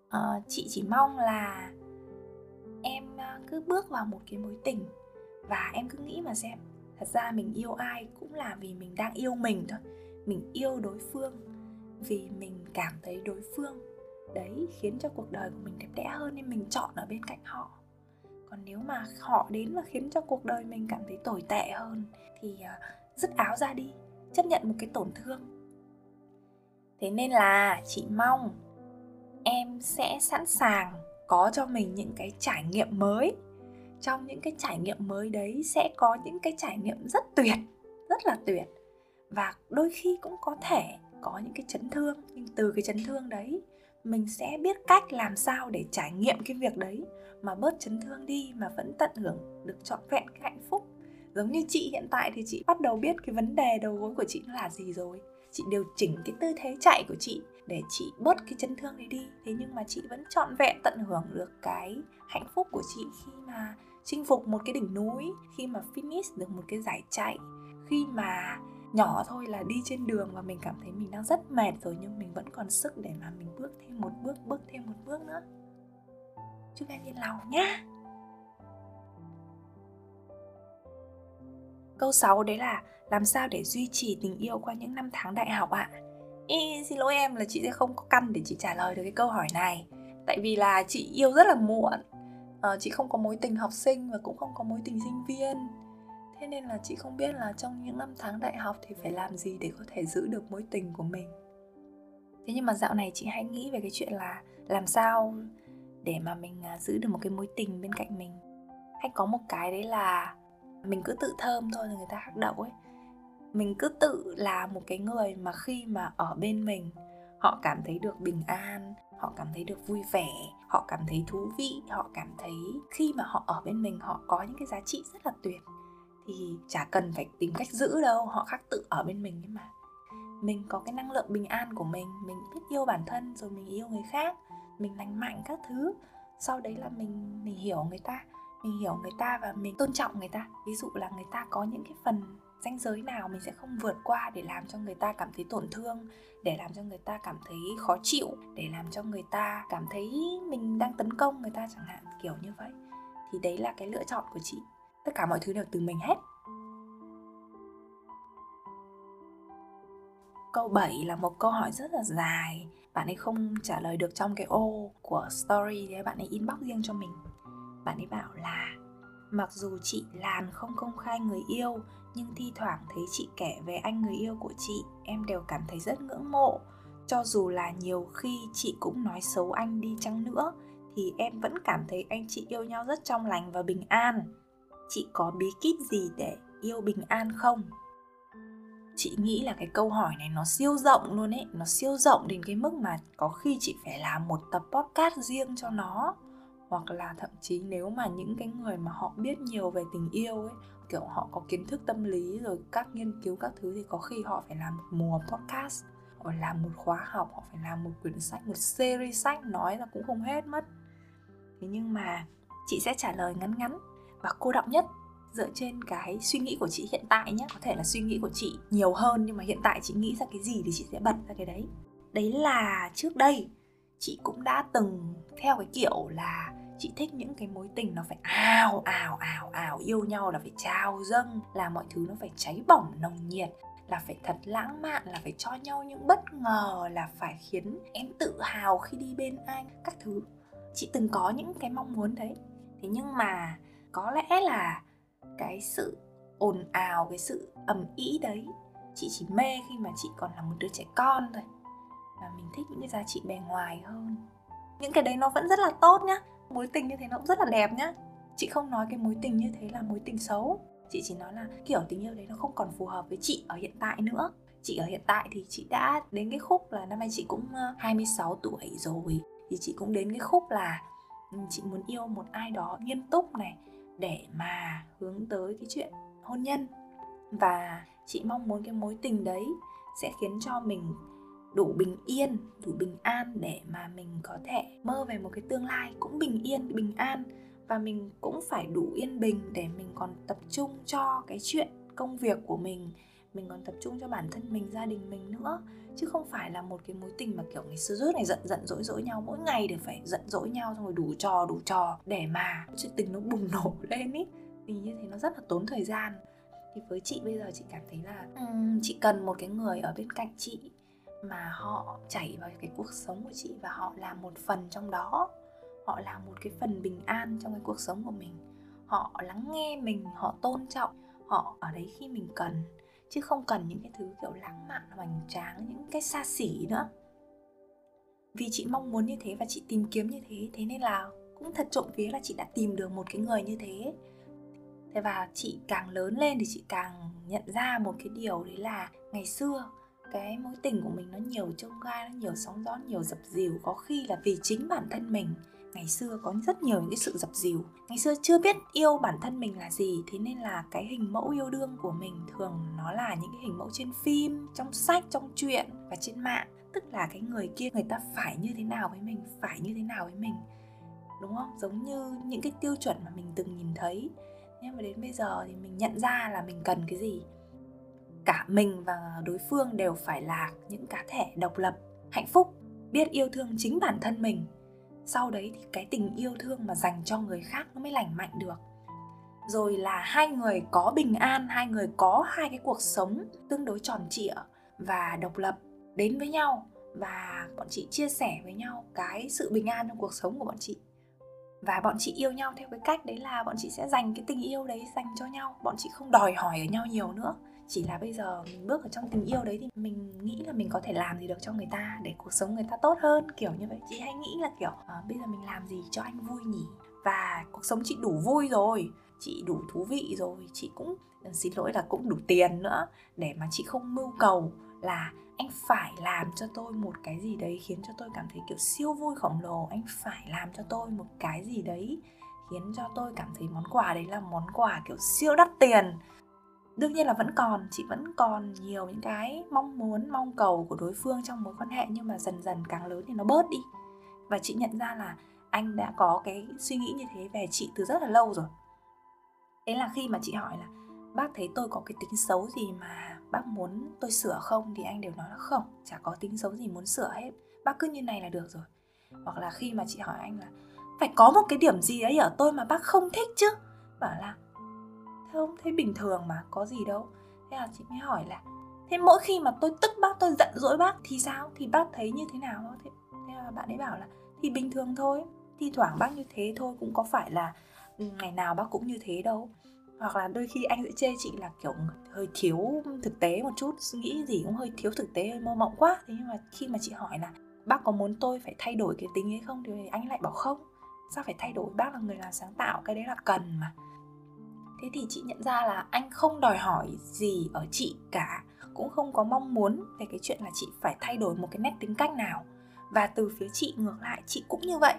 Speaker 1: À, chị chỉ mong là em ờ, cứ bước vào một cái mối tình và em cứ nghĩ mà xem thật ra mình yêu ai cũng là vì mình đang yêu mình thôi mình yêu đối phương vì mình cảm thấy đối phương đấy khiến cho cuộc đời của mình đẹp đẽ hơn nên mình chọn ở bên cạnh họ. Còn nếu mà họ đến và khiến cho cuộc đời mình cảm thấy tồi tệ hơn thì à, dứt áo ra đi, chấp nhận một cái tổn thương. Thế nên là chị mong em sẽ sẵn sàng có cho mình những cái trải nghiệm mới. Trong những cái trải nghiệm mới đấy sẽ có những cái trải nghiệm rất tuyệt, rất là tuyệt và đôi khi cũng có thể có những cái chấn thương, nhưng từ cái chấn thương đấy, mình sẽ biết cách làm sao để trải nghiệm cái việc đấy. Mà bớt chấn thương đi mà vẫn tận hưởng được trọn vẹn cái hạnh phúc. Giống như chị hiện tại thì chị bắt đầu biết cái vấn đề đầu gối của chị là gì rồi. Chị điều chỉnh cái tư thế chạy của chị để chị bớt cái chấn thương đấy đi. Thế nhưng mà chị vẫn trọn vẹn tận hưởng được cái hạnh phúc của chị khi mà chinh phục một cái đỉnh núi, khi mà finish được một cái giải chạy, khi mà nhỏ thôi là đi trên đường và mình cảm thấy mình đang rất mệt rồi nhưng mình vẫn còn sức để mà mình bước thêm một bước bước thêm một bước nữa. Chúc em yên lòng nhá. Câu 6 đấy là làm sao để duy trì tình yêu qua những năm tháng đại học ạ? À? Ý, xin lỗi em là chị sẽ không có căn để chị trả lời được cái câu hỏi này. Tại vì là chị yêu rất là muộn. À, chị không có mối tình học sinh và cũng không có mối tình sinh viên thế nên là chị không biết là trong những năm tháng đại học thì phải làm gì để có thể giữ được mối tình của mình. Thế nhưng mà dạo này chị hãy nghĩ về cái chuyện là làm sao để mà mình à, giữ được một cái mối tình bên cạnh mình. Hay có một cái đấy là mình cứ tự thơm thôi là người ta hắc đậu ấy. Mình cứ tự là một cái người mà khi mà ở bên mình, họ cảm thấy được bình an, họ cảm thấy được vui vẻ, họ cảm thấy thú vị, họ cảm thấy khi mà họ ở bên mình, họ có những cái giá trị rất là tuyệt thì chả cần phải tìm cách giữ đâu, họ khác tự ở bên mình ấy mà. Mình có cái năng lượng bình an của mình mình biết yêu bản thân rồi mình yêu người khác, mình lành mạnh các thứ. Sau đấy là mình mình hiểu người ta, mình hiểu người ta và mình tôn trọng người ta. Ví dụ là người ta có những cái phần ranh giới nào mình sẽ không vượt qua để làm cho người ta cảm thấy tổn thương, để làm cho người ta cảm thấy khó chịu, để làm cho người ta cảm thấy mình đang tấn công người ta chẳng hạn, kiểu như vậy. Thì đấy là cái lựa chọn của chị tất cả mọi thứ đều từ mình hết. Câu 7 là một câu hỏi rất là dài. Bạn ấy không trả lời được trong cái ô của story thì bạn ấy inbox riêng cho mình. Bạn ấy bảo là, mặc dù chị làn không công khai người yêu, nhưng thi thoảng thấy chị kể về anh người yêu của chị, em đều cảm thấy rất ngưỡng mộ. Cho dù là nhiều khi chị cũng nói xấu anh đi chăng nữa, thì em vẫn cảm thấy anh chị yêu nhau rất trong lành và bình an chị có bí kíp gì để yêu bình an không? Chị nghĩ là cái câu hỏi này nó siêu rộng luôn ấy, nó siêu rộng đến cái mức mà có khi chị phải làm một tập podcast riêng cho nó. Hoặc là thậm chí nếu mà những cái người mà họ biết nhiều về tình yêu ấy, kiểu họ có kiến thức tâm lý rồi các nghiên cứu các thứ thì có khi họ phải làm một mùa podcast, hoặc làm một khóa học, họ phải làm một quyển sách, một series sách, nói là cũng không hết mất. Thế nhưng mà chị sẽ trả lời ngắn ngắn và cô động nhất dựa trên cái suy nghĩ của chị hiện tại nhé có thể là suy nghĩ của chị nhiều hơn, nhưng mà hiện tại chị nghĩ ra cái gì thì chị sẽ bật ra cái đấy. Đấy là trước đây, chị cũng đã từng theo cái kiểu là chị thích những cái mối tình nó phải ào ào ào ào, yêu nhau là phải trao dâng, là mọi thứ nó phải cháy bỏng, nồng nhiệt, là phải thật lãng mạn, là phải cho nhau những bất ngờ, là phải khiến em tự hào khi đi bên anh, các thứ. Chị từng có những cái mong muốn đấy. Thế nhưng mà có lẽ là cái sự ồn ào, cái sự ầm ĩ đấy, chị chỉ mê khi mà chị còn là một đứa trẻ con thôi. Và mình thích những cái giá trị bề ngoài hơn. Những cái đấy nó vẫn rất là tốt nhá. Mối tình như thế nó cũng rất là đẹp nhá. Chị không nói cái mối tình như thế là mối tình xấu. Chị chỉ nói là kiểu tình yêu đấy nó không còn phù hợp với chị ở hiện tại nữa. Chị ở hiện tại thì chị đã đến cái khúc là năm nay chị cũng ờ, 26 tuổi rồi. Thì chị cũng đến cái khúc là ừ, chị muốn yêu một ai đó nghiêm túc này để mà hướng tới cái chuyện hôn nhân. Và chị mong muốn cái mối tình đấy sẽ khiến cho mình đủ bình yên, đủ bình an để mà mình có thể mơ về một cái tương lai cũng bình yên, bình an. Và mình cũng phải đủ yên bình để mình còn tập trung cho cái chuyện công việc của mình mình còn tập trung cho bản thân mình gia đình mình nữa. Chứ không phải là một cái mối tình mà kiểu ngày xưa rước này giận giận dỗi dỗi nhau mỗi ngày đều phải giận dỗi nhau xong rồi đủ trò đủ trò để mà chuyện tình nó bùng nổ lên ý. Thì như thế nó rất là tốn thời gian. Thì với chị bây giờ chị cảm thấy là um, chị cần một cái người ở bên cạnh chị mà họ chảy vào cái cuộc sống của chị và họ là một phần trong đó. Họ là một cái phần bình an trong cái cuộc sống của mình. Họ lắng nghe mình họ tôn trọng họ ở đấy khi mình cần chứ không cần những cái thứ kiểu lãng mạn hoành tráng, những cái xa xỉ nữa. Vì chị mong muốn như thế và chị tìm kiếm như thế thế nên là cũng thật trộm vía là chị đã tìm được một cái người như thế. Thế và chị càng lớn lên thì chị càng nhận ra một cái điều đấy là ngày xưa, cái mối tình của mình nó nhiều trông gai, nó nhiều sóng gió, nhiều dập dìu, có khi là vì chính bản thân mình ngày xưa có rất nhiều những cái sự dập dìu. Ngày xưa chưa biết yêu bản thân mình là gì, thế nên là cái hình mẫu yêu đương của mình thường nó là những cái hình mẫu trên phim, trong sách, trong truyện và trên mạng. Tức là cái người kia, người ta phải như thế nào với mình, phải như thế nào với mình. Đúng không? Giống như những cái tiêu chuẩn mà mình từng nhìn thấy. Nhưng mà đến bây giờ thì mình nhận ra là mình cần cái gì. Cả mình và đối phương đều phải là những cá thể độc lập, hạnh phúc, biết yêu thương chính bản thân mình sau đấy thì cái tình yêu thương mà dành cho người khác nó mới lành mạnh được. Rồi là hai người có bình an, hai người có hai cái cuộc sống tương đối tròn trịa và độc lập đến với nhau và bọn chị chia sẻ với nhau cái sự bình an trong cuộc sống của bọn chị. Và bọn chị yêu nhau theo cái cách đấy là bọn chị sẽ dành cái tình yêu đấy dành cho nhau, bọn chị không đòi hỏi ở nhau nhiều nữa chỉ là bây giờ mình bước ở trong tình yêu đấy thì mình nghĩ là mình có thể làm gì được cho người ta để cuộc sống người ta tốt hơn kiểu như vậy. Chị hay nghĩ là kiểu à, bây giờ mình làm gì cho anh vui nhỉ? Và cuộc sống chị đủ vui rồi chị đủ thú vị rồi chị cũng ờ, xin lỗi là cũng đủ tiền nữa để mà chị không mưu cầu là anh phải làm cho tôi một cái gì đấy khiến cho tôi cảm thấy kiểu siêu vui khổng lồ. Anh phải làm cho tôi một cái gì đấy khiến cho tôi cảm thấy món quà đấy là món quà kiểu siêu đắt tiền đương nhiên là vẫn còn, chị vẫn còn nhiều những cái mong muốn, mong cầu của đối phương trong mối quan hệ, nhưng mà dần dần càng lớn thì nó bớt đi. Và chị nhận ra là anh đã có cái suy nghĩ như thế về chị từ rất là lâu rồi. Thế là khi mà chị hỏi là, bác thấy tôi có cái tính xấu gì mà bác muốn tôi sửa không? thì anh đều nói là, không, chả có tính xấu gì muốn sửa hết. Bác cứ như này là được rồi. Hoặc là khi mà chị hỏi anh là, phải có một cái điểm gì đấy ở tôi mà bác không thích chứ? Bảo là không thấy bình thường mà có gì đâu. Thế là chị mới hỏi là thế mỗi khi mà tôi tức bác tôi giận dỗi bác thì sao? Thì bác thấy như thế nào? Thế, thế là bạn ấy bảo là thì bình thường thôi thi thoảng bác như thế thôi cũng có phải là ừ, ngày nào bác cũng như thế đâu. Hoặc là đôi khi anh sẽ chê chị là kiểu hơi thiếu thực tế một chút nghĩ gì cũng hơi thiếu thực tế hơi mơ mộng quá. Thế nhưng mà khi mà chị hỏi là bác có muốn tôi phải thay đổi cái tính ấy không? Thì anh lại bảo không sao phải thay đổi? Bác là người làm sáng tạo cái đấy là cần mà thế thì chị nhận ra là anh không đòi hỏi gì ở chị cả. Cũng không có mong muốn về cái chuyện là chị phải thay đổi một cái nét tính cách nào. Và từ phía chị ngược lại, chị cũng như vậy.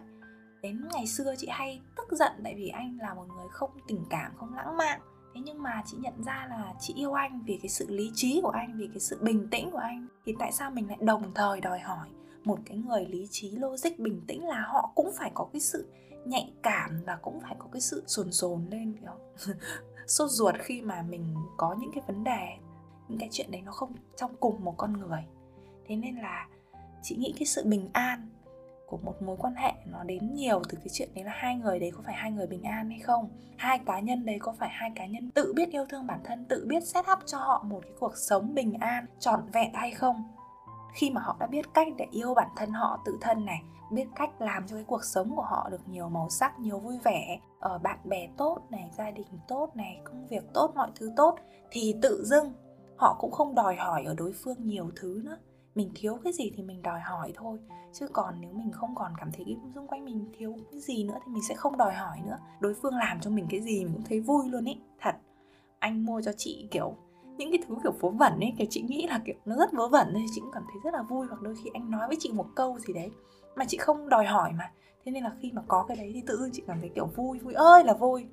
Speaker 1: Đến ngày xưa chị hay tức giận tại vì anh là một người không tình cảm, không lãng mạn. Thế nhưng mà chị nhận ra là chị yêu anh vì cái sự lý trí của anh, vì cái sự bình tĩnh của anh. Thì tại sao mình lại đồng thời đòi hỏi một cái người lý trí, logic bình tĩnh là họ cũng phải có cái sự nhạy cảm và cũng phải có cái sự sồn sồn lên, kiểu, sốt ruột khi mà mình có những cái vấn đề, những cái chuyện đấy nó không trong cùng một con người. Thế nên là chị nghĩ cái sự bình an của một mối quan hệ nó đến nhiều từ cái chuyện đấy là hai người đấy có phải hai người bình an hay không? Hai cá nhân đấy có phải hai cá nhân tự biết yêu thương bản thân, tự biết set up cho họ một cái cuộc sống bình an, trọn vẹn hay không? Khi mà họ đã biết cách để yêu bản thân họ tự thân này, biết cách làm cho cái cuộc sống của họ được nhiều màu sắc, nhiều vui vẻ ở bạn bè tốt này, gia đình tốt này, công việc tốt, mọi thứ tốt, thì tự dưng họ cũng không đòi hỏi ở đối phương nhiều thứ nữa. Mình thiếu cái gì thì mình đòi hỏi thôi. Chứ còn nếu mình không còn cảm thấy xung quanh mình thiếu cái gì nữa thì mình sẽ không đòi hỏi nữa. Đối phương làm cho mình cái gì mình cũng thấy vui luôn ý, thật. Anh mua cho chị, kiểu những cái thứ, kiểu, vớ vẩn ấy, kiểu, chị nghĩ là, kiểu, nó rất vớ vẩn nên chị cũng cảm thấy rất là vui, hoặc đôi khi anh nói với chị một câu gì đấy mà chị không đòi hỏi mà. Thế nên là khi mà có cái đấy thì tự dưng chị cảm thấy, kiểu, vui vui ơi là vui.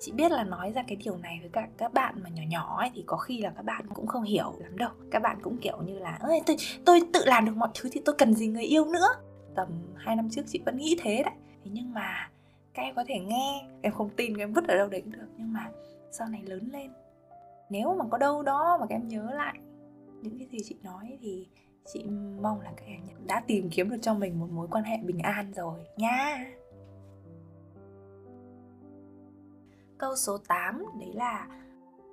Speaker 1: Chị biết là nói ra cái điều này với các các bạn mà nhỏ nhỏ ấy, thì có khi là các bạn cũng không hiểu lắm đâu. Các bạn cũng, kiểu như là, ơi, tôi tôi tự làm được mọi thứ thì tôi cần gì người yêu nữa. Tầm 2 năm trước chị vẫn nghĩ thế đấy. Thế nhưng mà các em có thể nghe, em không tin em vứt ở đâu đấy cũng được. Nhưng mà sau này lớn lên nếu mà có đâu đó mà các em nhớ lại những cái gì chị nói thì chị mong là các em đã tìm kiếm được cho mình một mối quan hệ bình an rồi nha. Câu số 8 đấy là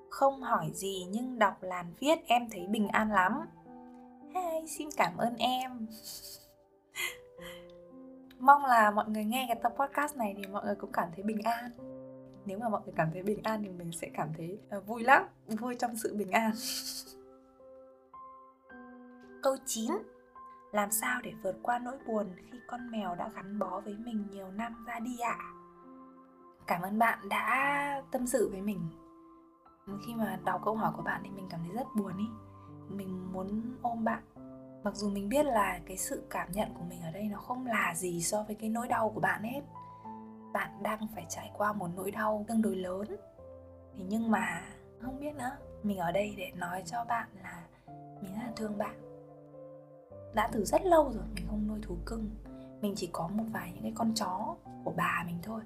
Speaker 1: không hỏi gì nhưng đọc làn viết em thấy bình an lắm. Hey, xin cảm ơn em. Mong là mọi người nghe cái tập podcast này thì mọi người cũng cảm thấy bình an nếu mà mọi người cảm thấy bình an thì mình sẽ cảm thấy uh, vui lắm vui trong sự bình an. Câu 9 làm sao để vượt qua nỗi buồn khi con mèo đã gắn bó với mình nhiều năm ra đi ạ? À? cảm ơn bạn đã tâm sự với mình. Khi mà đọc câu hỏi của bạn thì mình cảm thấy rất buồn ý. Mình muốn ôm bạn. Mặc dù mình biết là cái sự cảm nhận của mình ở đây nó không là gì so với cái nỗi đau của bạn hết bạn đang phải trải qua một nỗi đau tương đối lớn. Thì nhưng mà không biết nữa, mình ở đây để nói cho bạn là mình rất là thương bạn. Đã từ rất lâu rồi mình không nuôi thú cưng. Mình chỉ có một vài những cái con chó của bà mình thôi.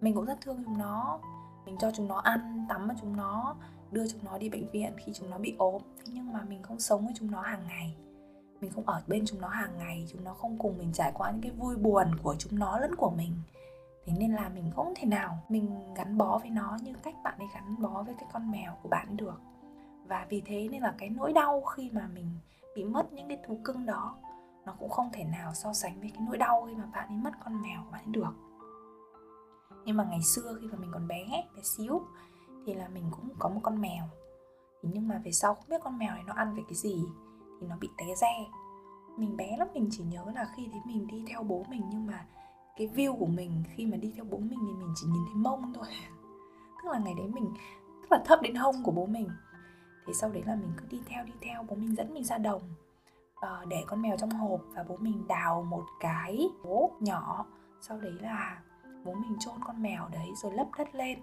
Speaker 1: Mình cũng rất thương chúng nó. Mình cho chúng nó ăn, tắm cho chúng nó, đưa chúng nó đi bệnh viện khi chúng nó bị ốm. Thế nhưng mà mình không sống với chúng nó hàng ngày. Mình không ở bên chúng nó hàng ngày, chúng nó không cùng mình trải qua những cái vui buồn của chúng nó lẫn của mình thế nên là mình không thể nào mình gắn bó với nó như cách bạn ấy gắn bó với cái con mèo của bạn được. Và vì thế nên là cái nỗi đau khi mà mình bị mất những cái thú cưng đó, nó cũng không thể nào so sánh với cái nỗi đau khi mà bạn ấy mất con mèo của bạn ấy được. Nhưng mà ngày xưa khi mà mình còn bé bé xíu, thì là mình cũng có một con mèo. Nhưng mà về sau không biết con mèo này nó ăn về cái gì, thì nó bị té re. Mình bé lắm, mình chỉ nhớ là khi đấy mình đi theo bố mình nhưng mà cái view của mình khi mà đi theo bố mình thì mình chỉ nhìn thấy mông thôi. Tức là ngày đấy mình rất là thấp đến hông của bố mình. Thì sau đấy là mình cứ đi theo đi theo bố mình dẫn mình ra đồng uh, để con mèo trong hộp và bố mình đào một cái hố nhỏ. Sau đấy là bố mình chôn con mèo đấy rồi lấp đất lên.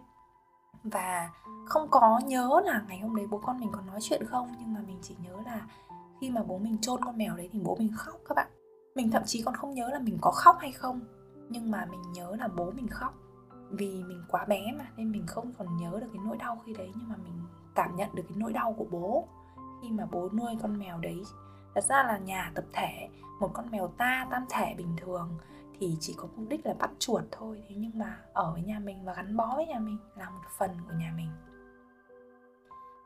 Speaker 1: Và không có nhớ là ngày hôm đấy bố con mình còn nói chuyện không nhưng mà mình chỉ nhớ là khi mà bố mình chôn con mèo đấy thì bố mình khóc các bạn. Mình thậm chí còn không nhớ là mình có khóc hay không nhưng mà mình nhớ là bố mình khóc. Vì mình quá bé mà, nên mình không còn nhớ được cái nỗi đau khi đấy, nhưng mà mình cảm nhận được cái nỗi đau của bố. Khi mà bố nuôi con mèo đấy, thật ra là nhà tập thể, một con mèo ta, tam thể bình thường, thì chỉ có mục đích là bắt chuột thôi. Thế nhưng mà ở với nhà mình và gắn bó với nhà mình là một phần của nhà mình.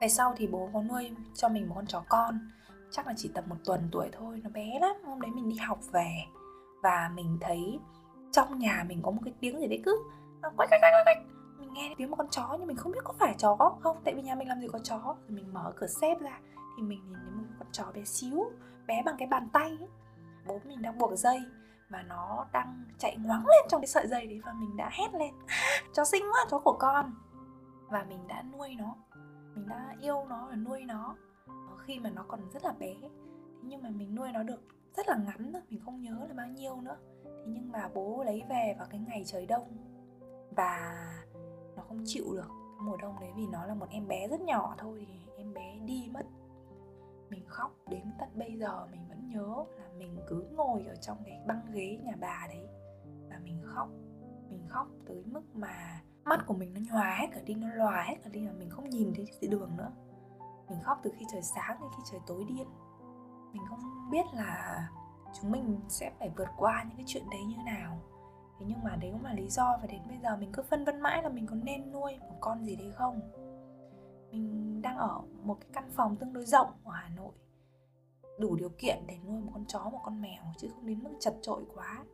Speaker 1: Về sau thì bố có nuôi cho mình một con chó con. Chắc là chỉ tầm một tuần tuổi thôi, nó bé lắm. Hôm đấy mình đi học về và mình thấy trong nhà mình có một cái tiếng gì đấy cứ à, quách quách quách quách mình nghe tiếng một con chó nhưng mình không biết có phải chó không. Tại vì nhà mình làm gì có chó. Rồi mình mở cửa xếp ra thì mình nhìn thấy một con chó bé xíu, bé bằng cái bàn tay ấy. bố mình đang buộc dây và nó đang chạy ngoáng lên trong cái sợi dây đấy và mình đã hét lên à, chó xinh quá, chó của con. Và mình đã nuôi nó. Mình đã yêu nó và nuôi nó. Khi mà nó còn rất là bé. Nhưng mà mình nuôi nó được rất là ngắn rồi, mình không nhớ là bao nhiêu nữa nhưng mà bố lấy về vào cái ngày trời đông. Và nó không chịu được cái mùa đông đấy vì nó là một em bé rất nhỏ thôi, thì em bé đi mất. Mình khóc đến tận bây giờ mình vẫn nhớ là mình cứ ngồi ở trong cái băng ghế nhà bà đấy. Và mình khóc mình khóc tới mức mà mắt của mình nó nhòa hết cả đi, nó lòa hết cả đi mà mình không nhìn thấy gì đường nữa. Mình khóc từ khi trời sáng đến khi trời tối điên mình không biết là chúng mình sẽ phải vượt qua những cái chuyện đấy như nào. Thế nhưng mà đấy cũng là lý do và đến bây giờ mình cứ phân vân mãi là mình có nên nuôi một con gì đấy không. Mình đang ở một cái căn phòng tương đối rộng ở hà nội. Đủ điều kiện để nuôi một con chó, một con mèo chứ không đến mức chật trội quá.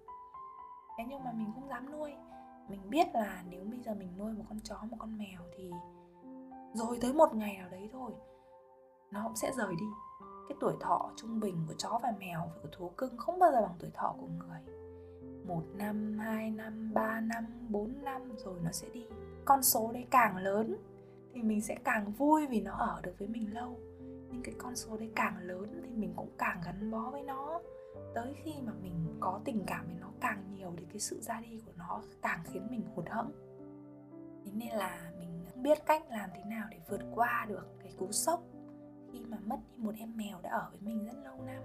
Speaker 1: Thế nhưng mà mình không dám nuôi. Mình biết là nếu bây giờ mình nuôi một con chó, một con mèo thì rồi tới một ngày nào đấy thôi, nó cũng sẽ rời đi cái tuổi thọ trung bình của chó và mèo và của thú cưng không bao giờ bằng tuổi thọ của người. Một năm, hai năm, ba năm, bốn năm rồi nó sẽ đi. Con số đấy càng lớn thì mình sẽ càng vui vì nó ở được với mình lâu. Nhưng cái con số đấy càng lớn thì mình cũng càng gắn bó với nó. Tới khi mà mình có tình cảm với nó càng nhiều thì cái sự ra đi của nó càng khiến mình hụt hẫng. Thế nên là mình không biết cách làm thế nào để vượt qua được cái cú sốc khi mà mất đi một em mèo đã ở với mình rất lâu năm.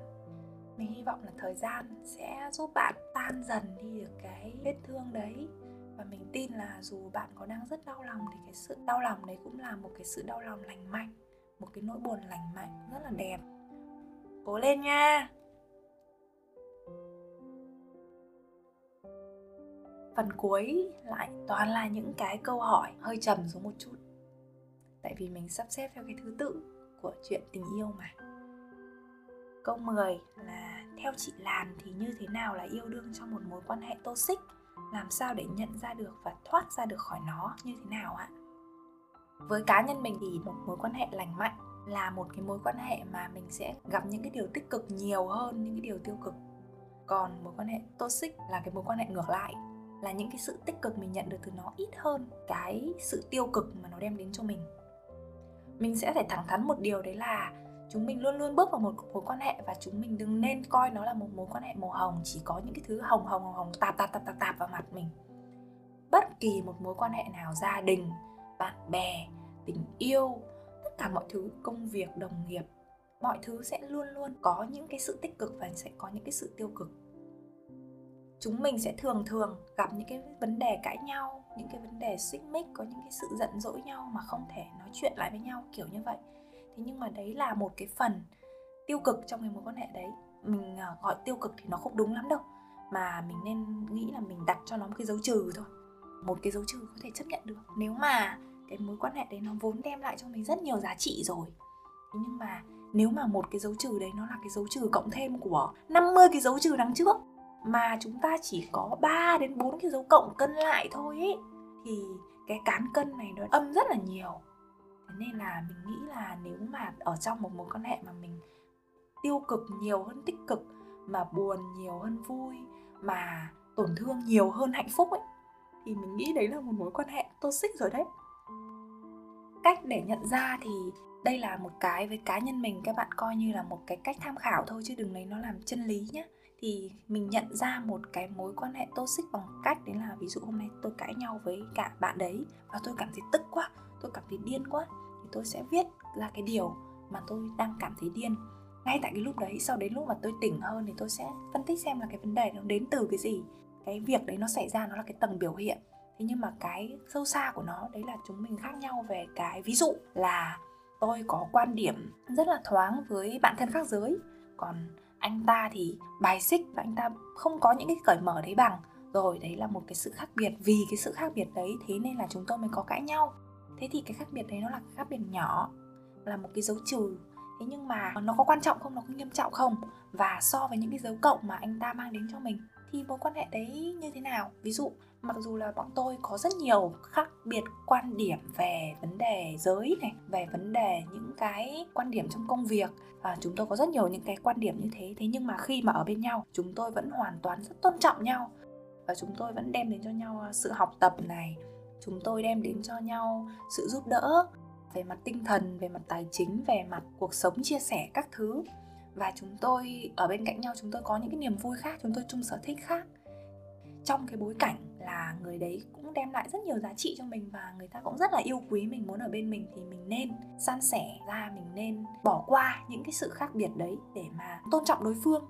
Speaker 1: Mình hy vọng là thời gian sẽ giúp bạn tan dần đi được cái vết thương đấy. Và mình tin là dù bạn có đang rất đau lòng thì cái sự đau lòng đấy cũng là một cái sự đau lòng lành mạnh, một cái nỗi buồn lành mạnh rất là đẹp. Cố lên nha! Phần cuối lại toàn là những cái câu hỏi hơi trầm xuống một chút. Tại vì mình sắp xếp theo cái thứ tự của chuyện tình yêu mà. Câu 10 là, theo chị Làn thì như thế nào là yêu đương trong một mối quan hệ toxic? Làm sao để nhận ra được và thoát ra được khỏi nó như thế nào ạ? Với cá nhân mình thì một mối quan hệ lành mạnh là một cái mối quan hệ mà mình sẽ gặp những cái điều tích cực nhiều hơn, những cái điều tiêu cực. Còn mối quan hệ toxic là cái mối quan hệ ngược lại, là những cái sự tích cực mình nhận được từ nó ít hơn cái sự tiêu cực mà nó đem đến cho mình mình sẽ phải thẳng thắn một điều đấy là chúng mình luôn luôn bước vào một mối quan hệ và chúng mình đừng nên coi nó là một mối quan hệ màu hồng, chỉ có những cái thứ hồng hồng hồng hồng, tạp tạp tạp tạp tạp vào mặt mình. Bất kỳ một mối quan hệ nào, gia đình, bạn bè, tình yêu, tất cả mọi thứ, công việc, đồng nghiệp, mọi thứ sẽ luôn luôn có những cái sự tích cực và sẽ có những cái sự tiêu cực. Chúng mình sẽ thường thường gặp những cái vấn đề cãi nhau những cái vấn đề xích mích, có những cái sự giận dỗi nhau mà không thể nói chuyện lại với nhau, kiểu như vậy. Thế nhưng mà đấy là một cái phần tiêu cực trong cái mối quan hệ đấy. Mình à, gọi tiêu cực thì nó không đúng lắm đâu, mà mình nên nghĩ là mình đặt cho nó một cái dấu trừ thôi. Một cái dấu trừ có thể chấp nhận được. Nếu mà cái mối quan hệ đấy nó vốn đem lại cho mình rất nhiều giá trị rồi, thế nhưng mà nếu mà một cái dấu trừ đấy nó là cái dấu trừ cộng thêm của 50 cái dấu trừ đằng trước mà chúng ta chỉ có 3 đến 4 cái dấu cộng cân lại thôi ấy thì cái cán cân này nó âm rất là nhiều. Thế nên là mình nghĩ là nếu mà ở trong một mối quan hệ mà mình tiêu cực nhiều hơn, tích cực, mà buồn nhiều hơn, vui, mà tổn thương nhiều hơn, hạnh phúc ấy, thì mình nghĩ đấy là một mối quan hệ toxic rồi đấy. Cách để nhận ra thì đây là một cái với cá nhân mình, các bạn coi như là một cái cách tham khảo thôi, chứ đừng lấy nó làm chân lý nhé thì mình nhận ra một cái mối quan hệ toxic bằng cách đấy là ví dụ hôm nay tôi cãi nhau với cả bạn đấy và tôi cảm thấy tức quá, tôi cảm thấy điên quá, thì tôi sẽ viết ra cái điều mà tôi đang cảm thấy điên. Ngay tại cái lúc đấy, sau đến lúc mà tôi tỉnh hơn thì tôi sẽ phân tích xem là cái vấn đề nó đến từ cái gì. Cái việc đấy nó xảy ra nó là cái tầng biểu hiện. Thế nhưng mà cái sâu xa của nó, đấy là chúng mình khác nhau về cái ví dụ là tôi có quan điểm rất là thoáng với bạn thân khác giới. Còn anh ta thì bài xích và anh ta không có những cái cởi mở đấy bằng. Rồi, đấy là một cái sự khác biệt. Vì cái sự khác biệt đấy, thế nên là chúng tôi mới có cãi nhau. Thế thì cái khác biệt đấy nó là khác biệt nhỏ, là một cái dấu trừ. Thế nhưng mà nó có quan trọng không, nó có nghiêm trọng không? Và so với những cái dấu cộng mà anh ta mang đến cho mình, thì mối quan hệ đấy như thế nào? Ví dụ mặc dù là bọn tôi có rất nhiều khác biệt quan điểm về vấn đề giới này, về vấn đề những cái quan điểm trong công việc, và chúng tôi có rất nhiều những cái quan điểm như thế. Thế nhưng mà khi mà ở bên nhau, chúng tôi vẫn hoàn toàn rất tôn trọng nhau. Và chúng tôi vẫn đem đến cho nhau à, sự học tập này. Chúng tôi đem đến cho nhau sự giúp đỡ về mặt tinh thần, về mặt tài chính, về mặt cuộc sống, chia sẻ các thứ. Và chúng tôi, ở bên cạnh nhau, chúng tôi có những cái niềm vui khác, chúng tôi chung sở thích khác. Trong cái bối cảnh là người đấy cũng đem lại rất nhiều giá trị cho mình và người ta cũng rất là yêu quý mình muốn ở bên mình thì mình nên san sẻ ra mình nên bỏ qua những cái sự khác biệt đấy để mà tôn trọng đối phương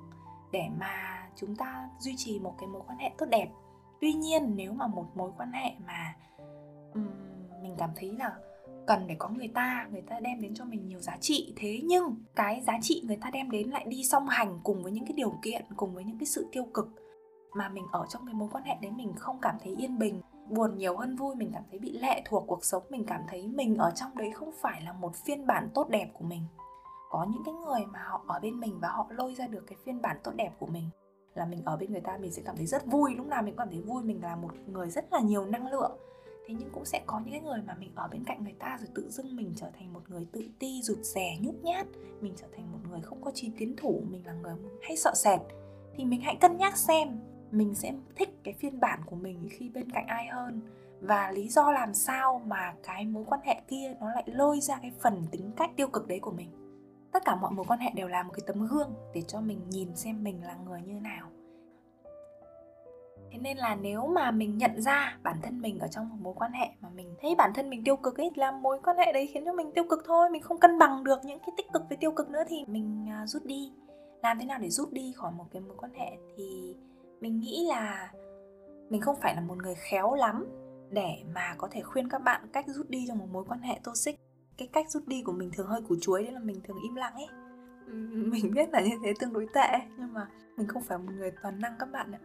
Speaker 1: để mà chúng ta duy trì một cái mối quan hệ tốt đẹp. Tuy nhiên nếu mà một mối quan hệ mà um, mình cảm thấy là cần để có người ta người ta đem đến cho mình nhiều giá trị thế nhưng cái giá trị người ta đem đến lại đi song hành cùng với những cái điều kiện cùng với những cái sự tiêu cực mà mình ở trong cái mối quan hệ đấy mình không cảm thấy yên bình, buồn nhiều hơn vui, mình cảm thấy bị lệ thuộc cuộc sống, mình cảm thấy mình ở trong đấy không phải là một phiên bản tốt đẹp của mình. Có những cái người mà họ ở bên mình và họ lôi ra được cái phiên bản tốt đẹp của mình là mình ở bên người ta, mình sẽ cảm thấy rất vui, lúc nào mình cũng cảm thấy vui, mình là một người rất là nhiều năng lượng. Thế nhưng cũng sẽ có những cái người mà mình ở bên cạnh người ta rồi tự dưng mình trở thành một người tự ti, rụt rè, nhút nhát, mình trở thành một người không có trí tiến thủ, mình là người hay sợ sệt, thì mình hãy cân nhắc xem mình sẽ thích cái phiên bản của mình khi bên cạnh ai hơn. Và lý do làm sao mà cái mối quan hệ kia nó lại lôi ra cái phần tính cách tiêu cực đấy của mình. Tất cả mọi mối quan hệ đều là một cái tấm gương để cho mình nhìn xem mình là người như nào. Thế nên là nếu mà mình nhận ra bản thân mình ở trong một mối quan hệ mà mình thấy bản thân mình tiêu cực ấy, là mối quan hệ đấy khiến cho mình tiêu cực thôi, mình không cân bằng được những cái tích cực với tiêu cực nữa thì mình à, rút đi. Làm thế nào để rút đi khỏi một cái mối quan hệ thì mình nghĩ là mình không phải là một người khéo lắm để mà có thể khuyên các bạn cách rút đi trong một mối quan hệ toxic. Cái cách rút đi của mình thường hơi củ chuối, đấy là mình thường im lặng ấy. Mình biết là như thế tương đối tệ nhưng mà mình không phải một người toàn năng các bạn ạ.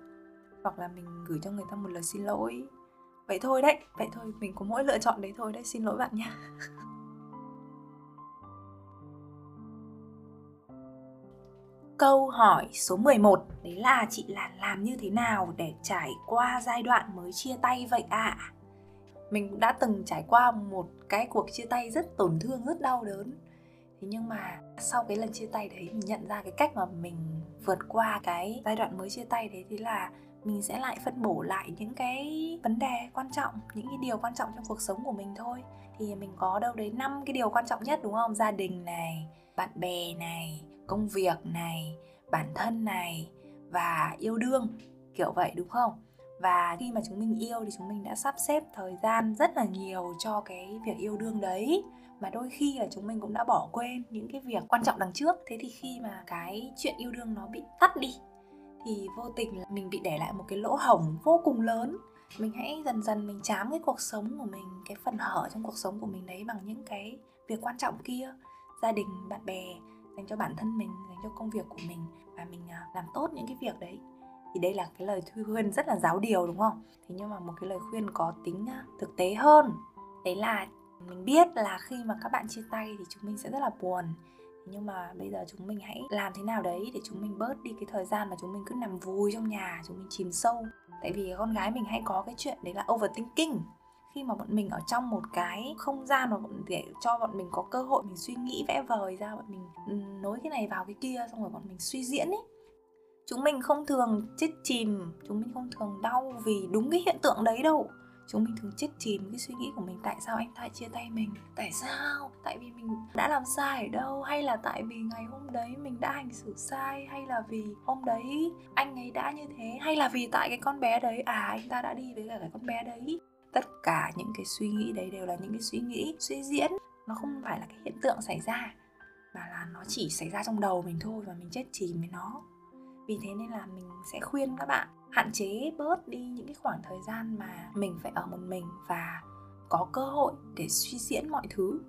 Speaker 1: Hoặc là mình gửi cho người ta một lời xin lỗi. Vậy thôi đấy, vậy thôi, mình có mỗi lựa chọn đấy thôi đấy, xin lỗi bạn nha. Câu hỏi số 11 đấy là chị là làm như thế nào để trải qua giai đoạn mới chia tay vậy ạ? À? Mình cũng đã từng trải qua một cái cuộc chia tay rất tổn thương, rất đau đớn. Thế nhưng mà sau cái lần chia tay đấy mình nhận ra cái cách mà mình vượt qua cái giai đoạn mới chia tay đấy thì là mình sẽ lại phân bổ lại những cái vấn đề quan trọng những cái điều quan trọng trong cuộc sống của mình thôi thì mình có đâu đấy năm cái điều quan trọng nhất đúng không gia đình này bạn bè này công việc này, bản thân này và yêu đương, kiểu vậy, đúng không? Và khi mà chúng mình yêu thì chúng mình đã sắp xếp thời gian rất là nhiều cho cái việc yêu đương đấy. Mà đôi khi là chúng mình cũng đã bỏ quên những cái việc quan trọng đằng trước. Thế thì khi mà cái chuyện yêu đương nó bị tắt đi, thì vô tình là mình bị để lại một cái lỗ hổng vô cùng lớn. Mình hãy dần dần mình chám cái cuộc sống của mình, cái phần hở trong cuộc sống của mình đấy bằng những cái việc quan trọng kia. Gia đình, bạn bè dành cho bản thân mình, dành cho công việc của mình và mình à, làm tốt những cái việc đấy. Thì đây là cái lời khuyên rất là giáo điều, đúng không? Thế nhưng mà một cái lời khuyên có tính à, thực tế hơn, đấy là mình biết là khi mà các bạn chia tay thì chúng mình sẽ rất là buồn. Nhưng mà bây giờ chúng mình hãy làm thế nào đấy để chúng mình bớt đi cái thời gian mà chúng mình cứ nằm vùi trong nhà, chúng mình chìm sâu. Tại vì con gái mình hay có cái chuyện đấy là overthinking khi mà bọn mình ở trong một cái không gian mà bọn để cho bọn mình có cơ hội mình suy nghĩ vẽ vời ra, bọn mình ừ, nối cái này vào cái kia, xong rồi bọn mình suy diễn ấy chúng mình không thường chết chìm, chúng mình không thường đau vì đúng cái hiện tượng đấy đâu. Chúng mình thường chết chìm cái suy nghĩ của mình, tại sao anh ta chia tay mình? Tại sao? Tại vì mình đã làm sai ở đâu? Hay là tại vì ngày hôm đấy mình đã hành xử sai? Hay là vì hôm đấy anh ấy đã như thế? Hay là vì tại cái con bé đấy? À anh ta đã đi với cả cái con bé đấy tất cả những cái suy nghĩ đấy đều là những cái suy nghĩ suy diễn. Nó không phải là cái hiện tượng xảy ra, mà là nó chỉ xảy ra trong đầu mình thôi và mình chết chìm với nó. Vì thế nên là mình sẽ khuyên các bạn hạn chế bớt đi những cái khoảng thời gian mà mình phải ở một mình và có cơ hội để suy diễn mọi thứ.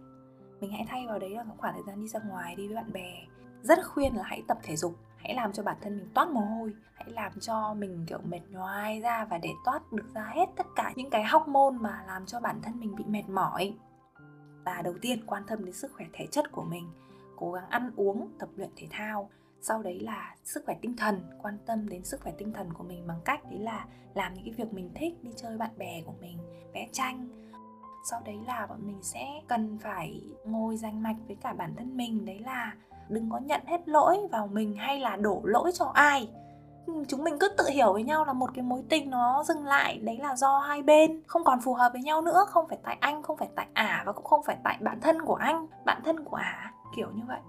Speaker 1: Mình hãy thay vào đấy là khoảng thời gian đi ra ngoài, đi với bạn bè. Rất khuyên là hãy tập thể dục hãy làm cho bản thân mình toát mồ hôi, hãy làm cho mình, kiểu, mệt nhoài ra và để toát được ra hết tất cả những cái hormone mà làm cho bản thân mình bị mệt mỏi. Và đầu tiên, quan tâm đến sức khỏe thể chất của mình. Cố gắng ăn uống, tập luyện thể thao. Sau đấy là sức khỏe tinh thần, quan tâm đến sức khỏe tinh thần của mình bằng cách đấy là làm những cái việc mình thích đi chơi bạn bè của mình, vẽ tranh. Sau đấy là bọn mình sẽ cần phải ngồi danh mạch với cả bản thân mình. Đấy là đừng có nhận hết lỗi vào mình hay là đổ lỗi cho ai. Ừ, chúng mình cứ tự hiểu với nhau là một cái mối tình nó dừng lại đấy là do hai bên không còn phù hợp với nhau nữa không phải tại anh không phải tại ả à, và cũng không phải tại bạn thân của anh bạn thân của ả à, kiểu như vậy.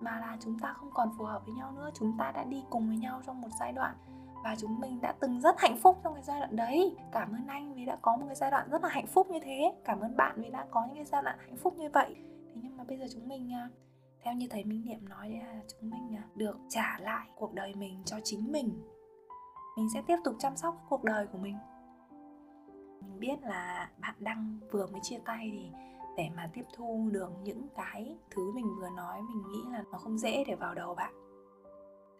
Speaker 1: Mà là chúng ta không còn phù hợp với nhau nữa chúng ta đã đi cùng với nhau trong một giai đoạn và chúng mình đã từng rất hạnh phúc trong cái giai đoạn đấy. Cảm ơn anh vì đã có một cái giai đoạn rất là hạnh phúc như thế cảm ơn bạn vì đã có những cái giai đoạn hạnh phúc như vậy. Thế nhưng mà bây giờ chúng mình à, theo như thầy minh niệm nói là chúng mình à, được trả lại cuộc đời mình cho chính mình. Mình sẽ tiếp tục chăm sóc cuộc đời của mình. Mình biết là bạn đang vừa mới chia tay thì để mà tiếp thu được những cái thứ mình vừa nói, mình nghĩ là nó không dễ để vào đầu bạn.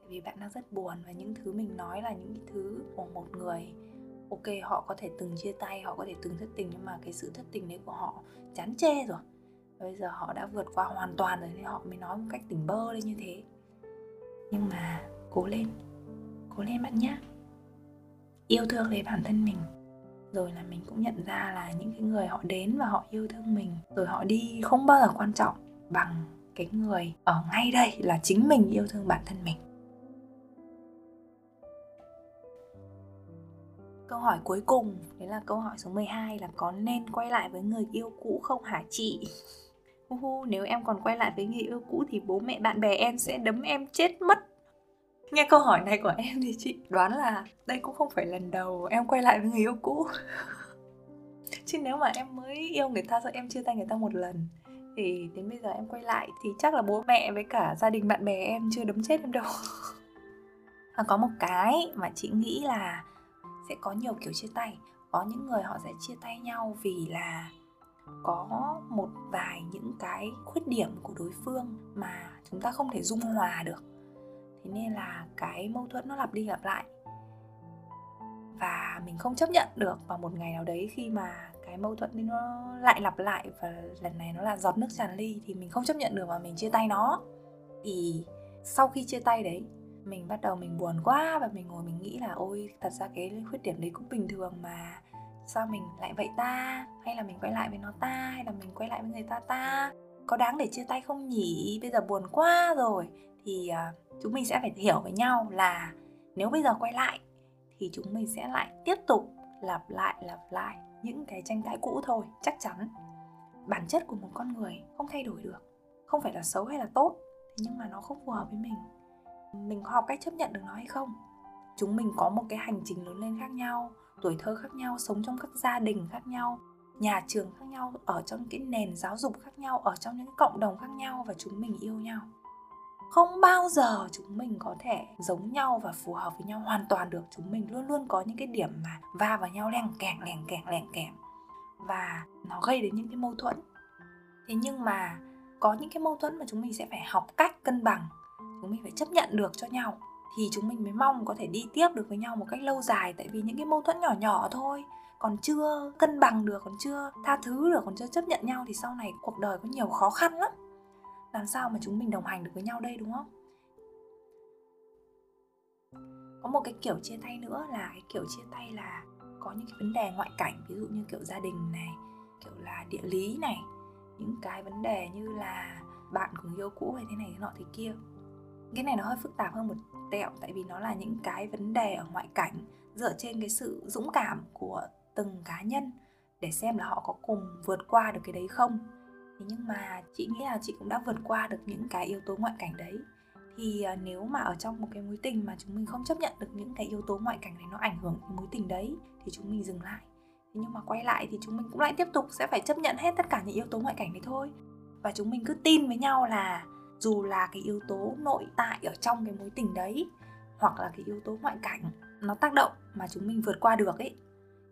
Speaker 1: Tại vì bạn đang rất buồn và những thứ mình nói là những cái thứ của một người, ok, họ có thể từng chia tay, họ có thể từng thất tình, nhưng mà cái sự thất tình đấy của họ chán chê rồi bây giờ họ đã vượt qua hoàn toàn rồi nên họ mới nói một cách tỉnh bơ lên như thế. Nhưng mà cố lên cố lên bạn nhé. Yêu thương lấy bản thân mình. Rồi là mình cũng nhận ra là những cái người họ đến và họ yêu thương mình rồi họ đi không bao giờ quan trọng bằng cái người ở ngay đây là chính mình yêu thương bản thân mình. Câu hỏi cuối cùng, đấy là câu hỏi số 12 là có nên quay lại với người yêu cũ không hả chị? Uhu, nếu em còn quay lại với người yêu cũ thì bố mẹ bạn bè em sẽ đấm em chết mất. Nghe câu hỏi này của em thì chị đoán là đây cũng không phải lần đầu em quay lại với người yêu cũ. Chứ nếu mà em mới yêu người ta rồi em chia tay người ta một lần thì đến bây giờ em quay lại thì chắc là bố mẹ với cả gia đình bạn bè em chưa đấm chết em đâu. À, có một cái mà chị nghĩ là sẽ có nhiều kiểu chia tay. Có những người họ sẽ chia tay nhau vì là có một vài những cái khuyết điểm của đối phương mà chúng ta không thể dung hòa được. Thế nên là cái mâu thuẫn nó lặp đi lặp lại. Và mình không chấp nhận được vào một ngày nào đấy khi mà cái mâu thuẫn nó lại lặp lại và lần này nó là giọt nước tràn ly thì mình không chấp nhận được mà mình chia tay nó. Thì sau khi chia tay đấy, mình bắt đầu mình buồn quá và mình ngồi mình nghĩ là ôi, thật ra cái khuyết điểm đấy cũng bình thường mà sao mình lại vậy ta? Hay là mình quay lại với nó ta? Hay là mình quay lại với người ta ta? Có đáng để chia tay không nhỉ? Bây giờ buồn quá rồi. Thì uh, chúng mình sẽ phải hiểu với nhau là nếu bây giờ quay lại thì chúng mình sẽ lại tiếp tục lặp lại lặp lại những cái tranh cãi cũ thôi chắc chắn. Bản chất của một con người không thay đổi được không phải là xấu hay là tốt nhưng mà nó không phù hợp với mình. Mình có học cách chấp nhận được nó hay không? Chúng mình có một cái hành trình lớn lên khác nhau tuổi thơ khác nhau sống trong các gia đình khác nhau nhà trường khác nhau ở trong cái nền giáo dục khác nhau ở trong những cộng đồng khác nhau và chúng mình yêu nhau. Không bao giờ chúng mình có thể giống nhau và phù hợp với nhau hoàn toàn được. Chúng mình luôn luôn có những cái điểm mà va vào nhau lèng kẹt, lèng kẹt, lèng kẹt và nó gây đến những cái mâu thuẫn. Thế nhưng mà có những cái mâu thuẫn mà chúng mình sẽ phải học cách cân bằng. Chúng mình phải chấp nhận được cho nhau thì chúng mình mới mong có thể đi tiếp được với nhau một cách lâu dài, tại vì những cái mâu thuẫn nhỏ nhỏ thôi. Còn chưa cân bằng được, còn chưa tha thứ được, còn chưa chấp nhận nhau thì sau này cuộc đời có nhiều khó khăn lắm. Làm sao mà chúng mình đồng hành được với nhau đây, đúng không? Có một cái kiểu chia tay nữa là, cái kiểu chia tay là có những cái vấn đề ngoại cảnh, ví dụ như kiểu gia đình này, kiểu là địa lý này, những cái vấn đề như là bạn của người yêu cũ hay thế này thế nọ thế kia cái này nó hơi phức tạp hơn một tẹo, tại vì nó là những cái vấn đề ở ngoại cảnh dựa trên cái sự dũng cảm của từng cá nhân để xem là họ có cùng vượt qua được cái đấy không. Thế nhưng mà chị nghĩ là chị cũng đã vượt qua được những cái yếu tố ngoại cảnh đấy. Thì à, nếu mà ở trong một cái mối tình mà chúng mình không chấp nhận được những cái yếu tố ngoại cảnh này nó ảnh hưởng đến mối tình đấy thì chúng mình dừng lại. Thế nhưng mà quay lại thì chúng mình cũng lại tiếp tục sẽ phải chấp nhận hết tất cả những yếu tố ngoại cảnh đấy thôi. Và chúng mình cứ tin với nhau là dù là cái yếu tố nội tại ở trong cái mối tình đấy, hoặc là cái yếu tố ngoại cảnh nó tác động mà chúng mình vượt qua được ấy,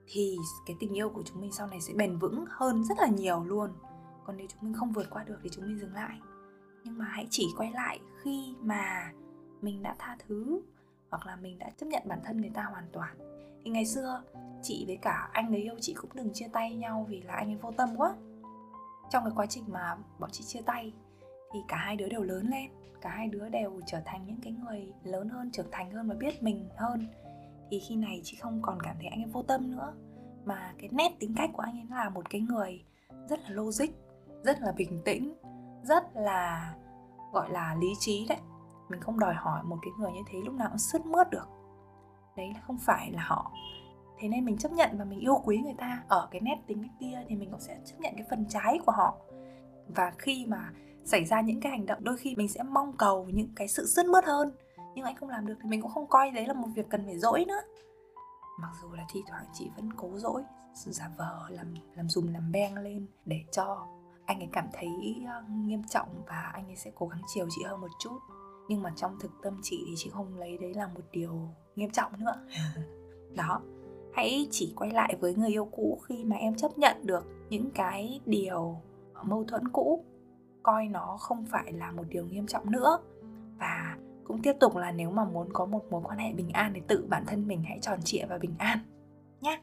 Speaker 1: thì cái tình yêu của chúng mình sau này sẽ bền vững hơn rất là nhiều luôn. Còn nếu chúng mình không vượt qua được thì chúng mình dừng lại. Nhưng mà hãy chỉ quay lại khi mà mình đã tha thứ, hoặc là mình đã chấp nhận bản thân người ta hoàn toàn. Thì ngày xưa, chị với cả anh người yêu chị cũng đừng chia tay nhau vì là anh ấy vô tâm quá. Trong cái quá trình mà bọn chị chia tay thì cả hai đứa đều lớn lên, cả hai đứa đều trở thành những cái người lớn hơn, trưởng thành hơn và biết mình hơn. Thì khi này chị không còn cảm thấy anh ấy vô tâm nữa, mà cái nét tính cách của anh ấy là một cái người rất là logic, rất là bình tĩnh, rất là, gọi là, lý trí đấy. Mình không đòi hỏi một cái người như thế lúc nào cũng sứt mướt được. Đấy là không phải là họ. Thế nên mình chấp nhận và mình yêu quý người ta. Ở cái nét tính cách kia thì mình cũng sẽ chấp nhận cái phần trái của họ. Và khi mà xảy ra những cái hành động đôi khi mình sẽ mong cầu những cái sự sứt mướt hơn nhưng anh không làm được thì mình cũng không coi đấy là một việc cần phải dỗi nữa. Mặc dù là thi thoảng chị vẫn cố dỗi giả vờ làm làm dùm làm beng lên để cho anh ấy cảm thấy ờ, nghiêm trọng và anh ấy sẽ cố gắng chiều chị hơn một chút. Nhưng mà trong thực tâm chị thì chị không lấy đấy là một điều nghiêm trọng nữa. Đó. Hãy chỉ quay lại với người yêu cũ khi mà em chấp nhận được những cái điều mâu thuẫn cũ coi nó không phải là một điều nghiêm trọng nữa. Và cũng tiếp tục là nếu mà muốn có một mối quan hệ bình an thì tự bản thân mình hãy tròn trịa và bình an nhé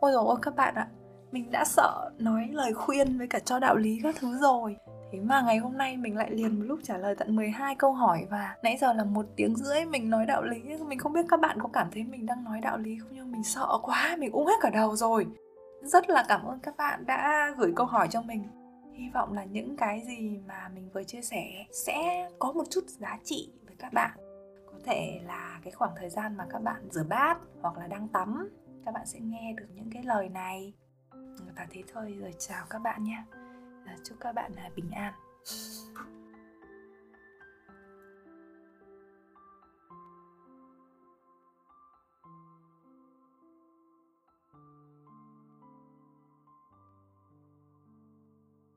Speaker 1: ôi rồi ôi các bạn ạ. Mình đã sợ nói lời khuyên với cả cho đạo lý các thứ rồi. Thế mà ngày hôm nay mình lại liền một lúc trả lời tận 12 câu hỏi và nãy giờ là một tiếng rưỡi mình nói đạo lý. Mình không biết các bạn có cảm thấy mình đang nói đạo lý không? Nhưng mình sợ quá, mình ung hết cả đầu rồi. Rất là cảm ơn các bạn đã gửi câu hỏi cho mình. Hy vọng là những cái gì mà mình vừa chia sẻ sẽ có một chút giá trị với các bạn. Có thể là cái khoảng thời gian mà các bạn rửa bát hoặc là đang tắm, Các bạn sẽ nghe được những cái lời này. Và thế thôi, rồi chào các bạn nha. Chúc các bạn à, bình an.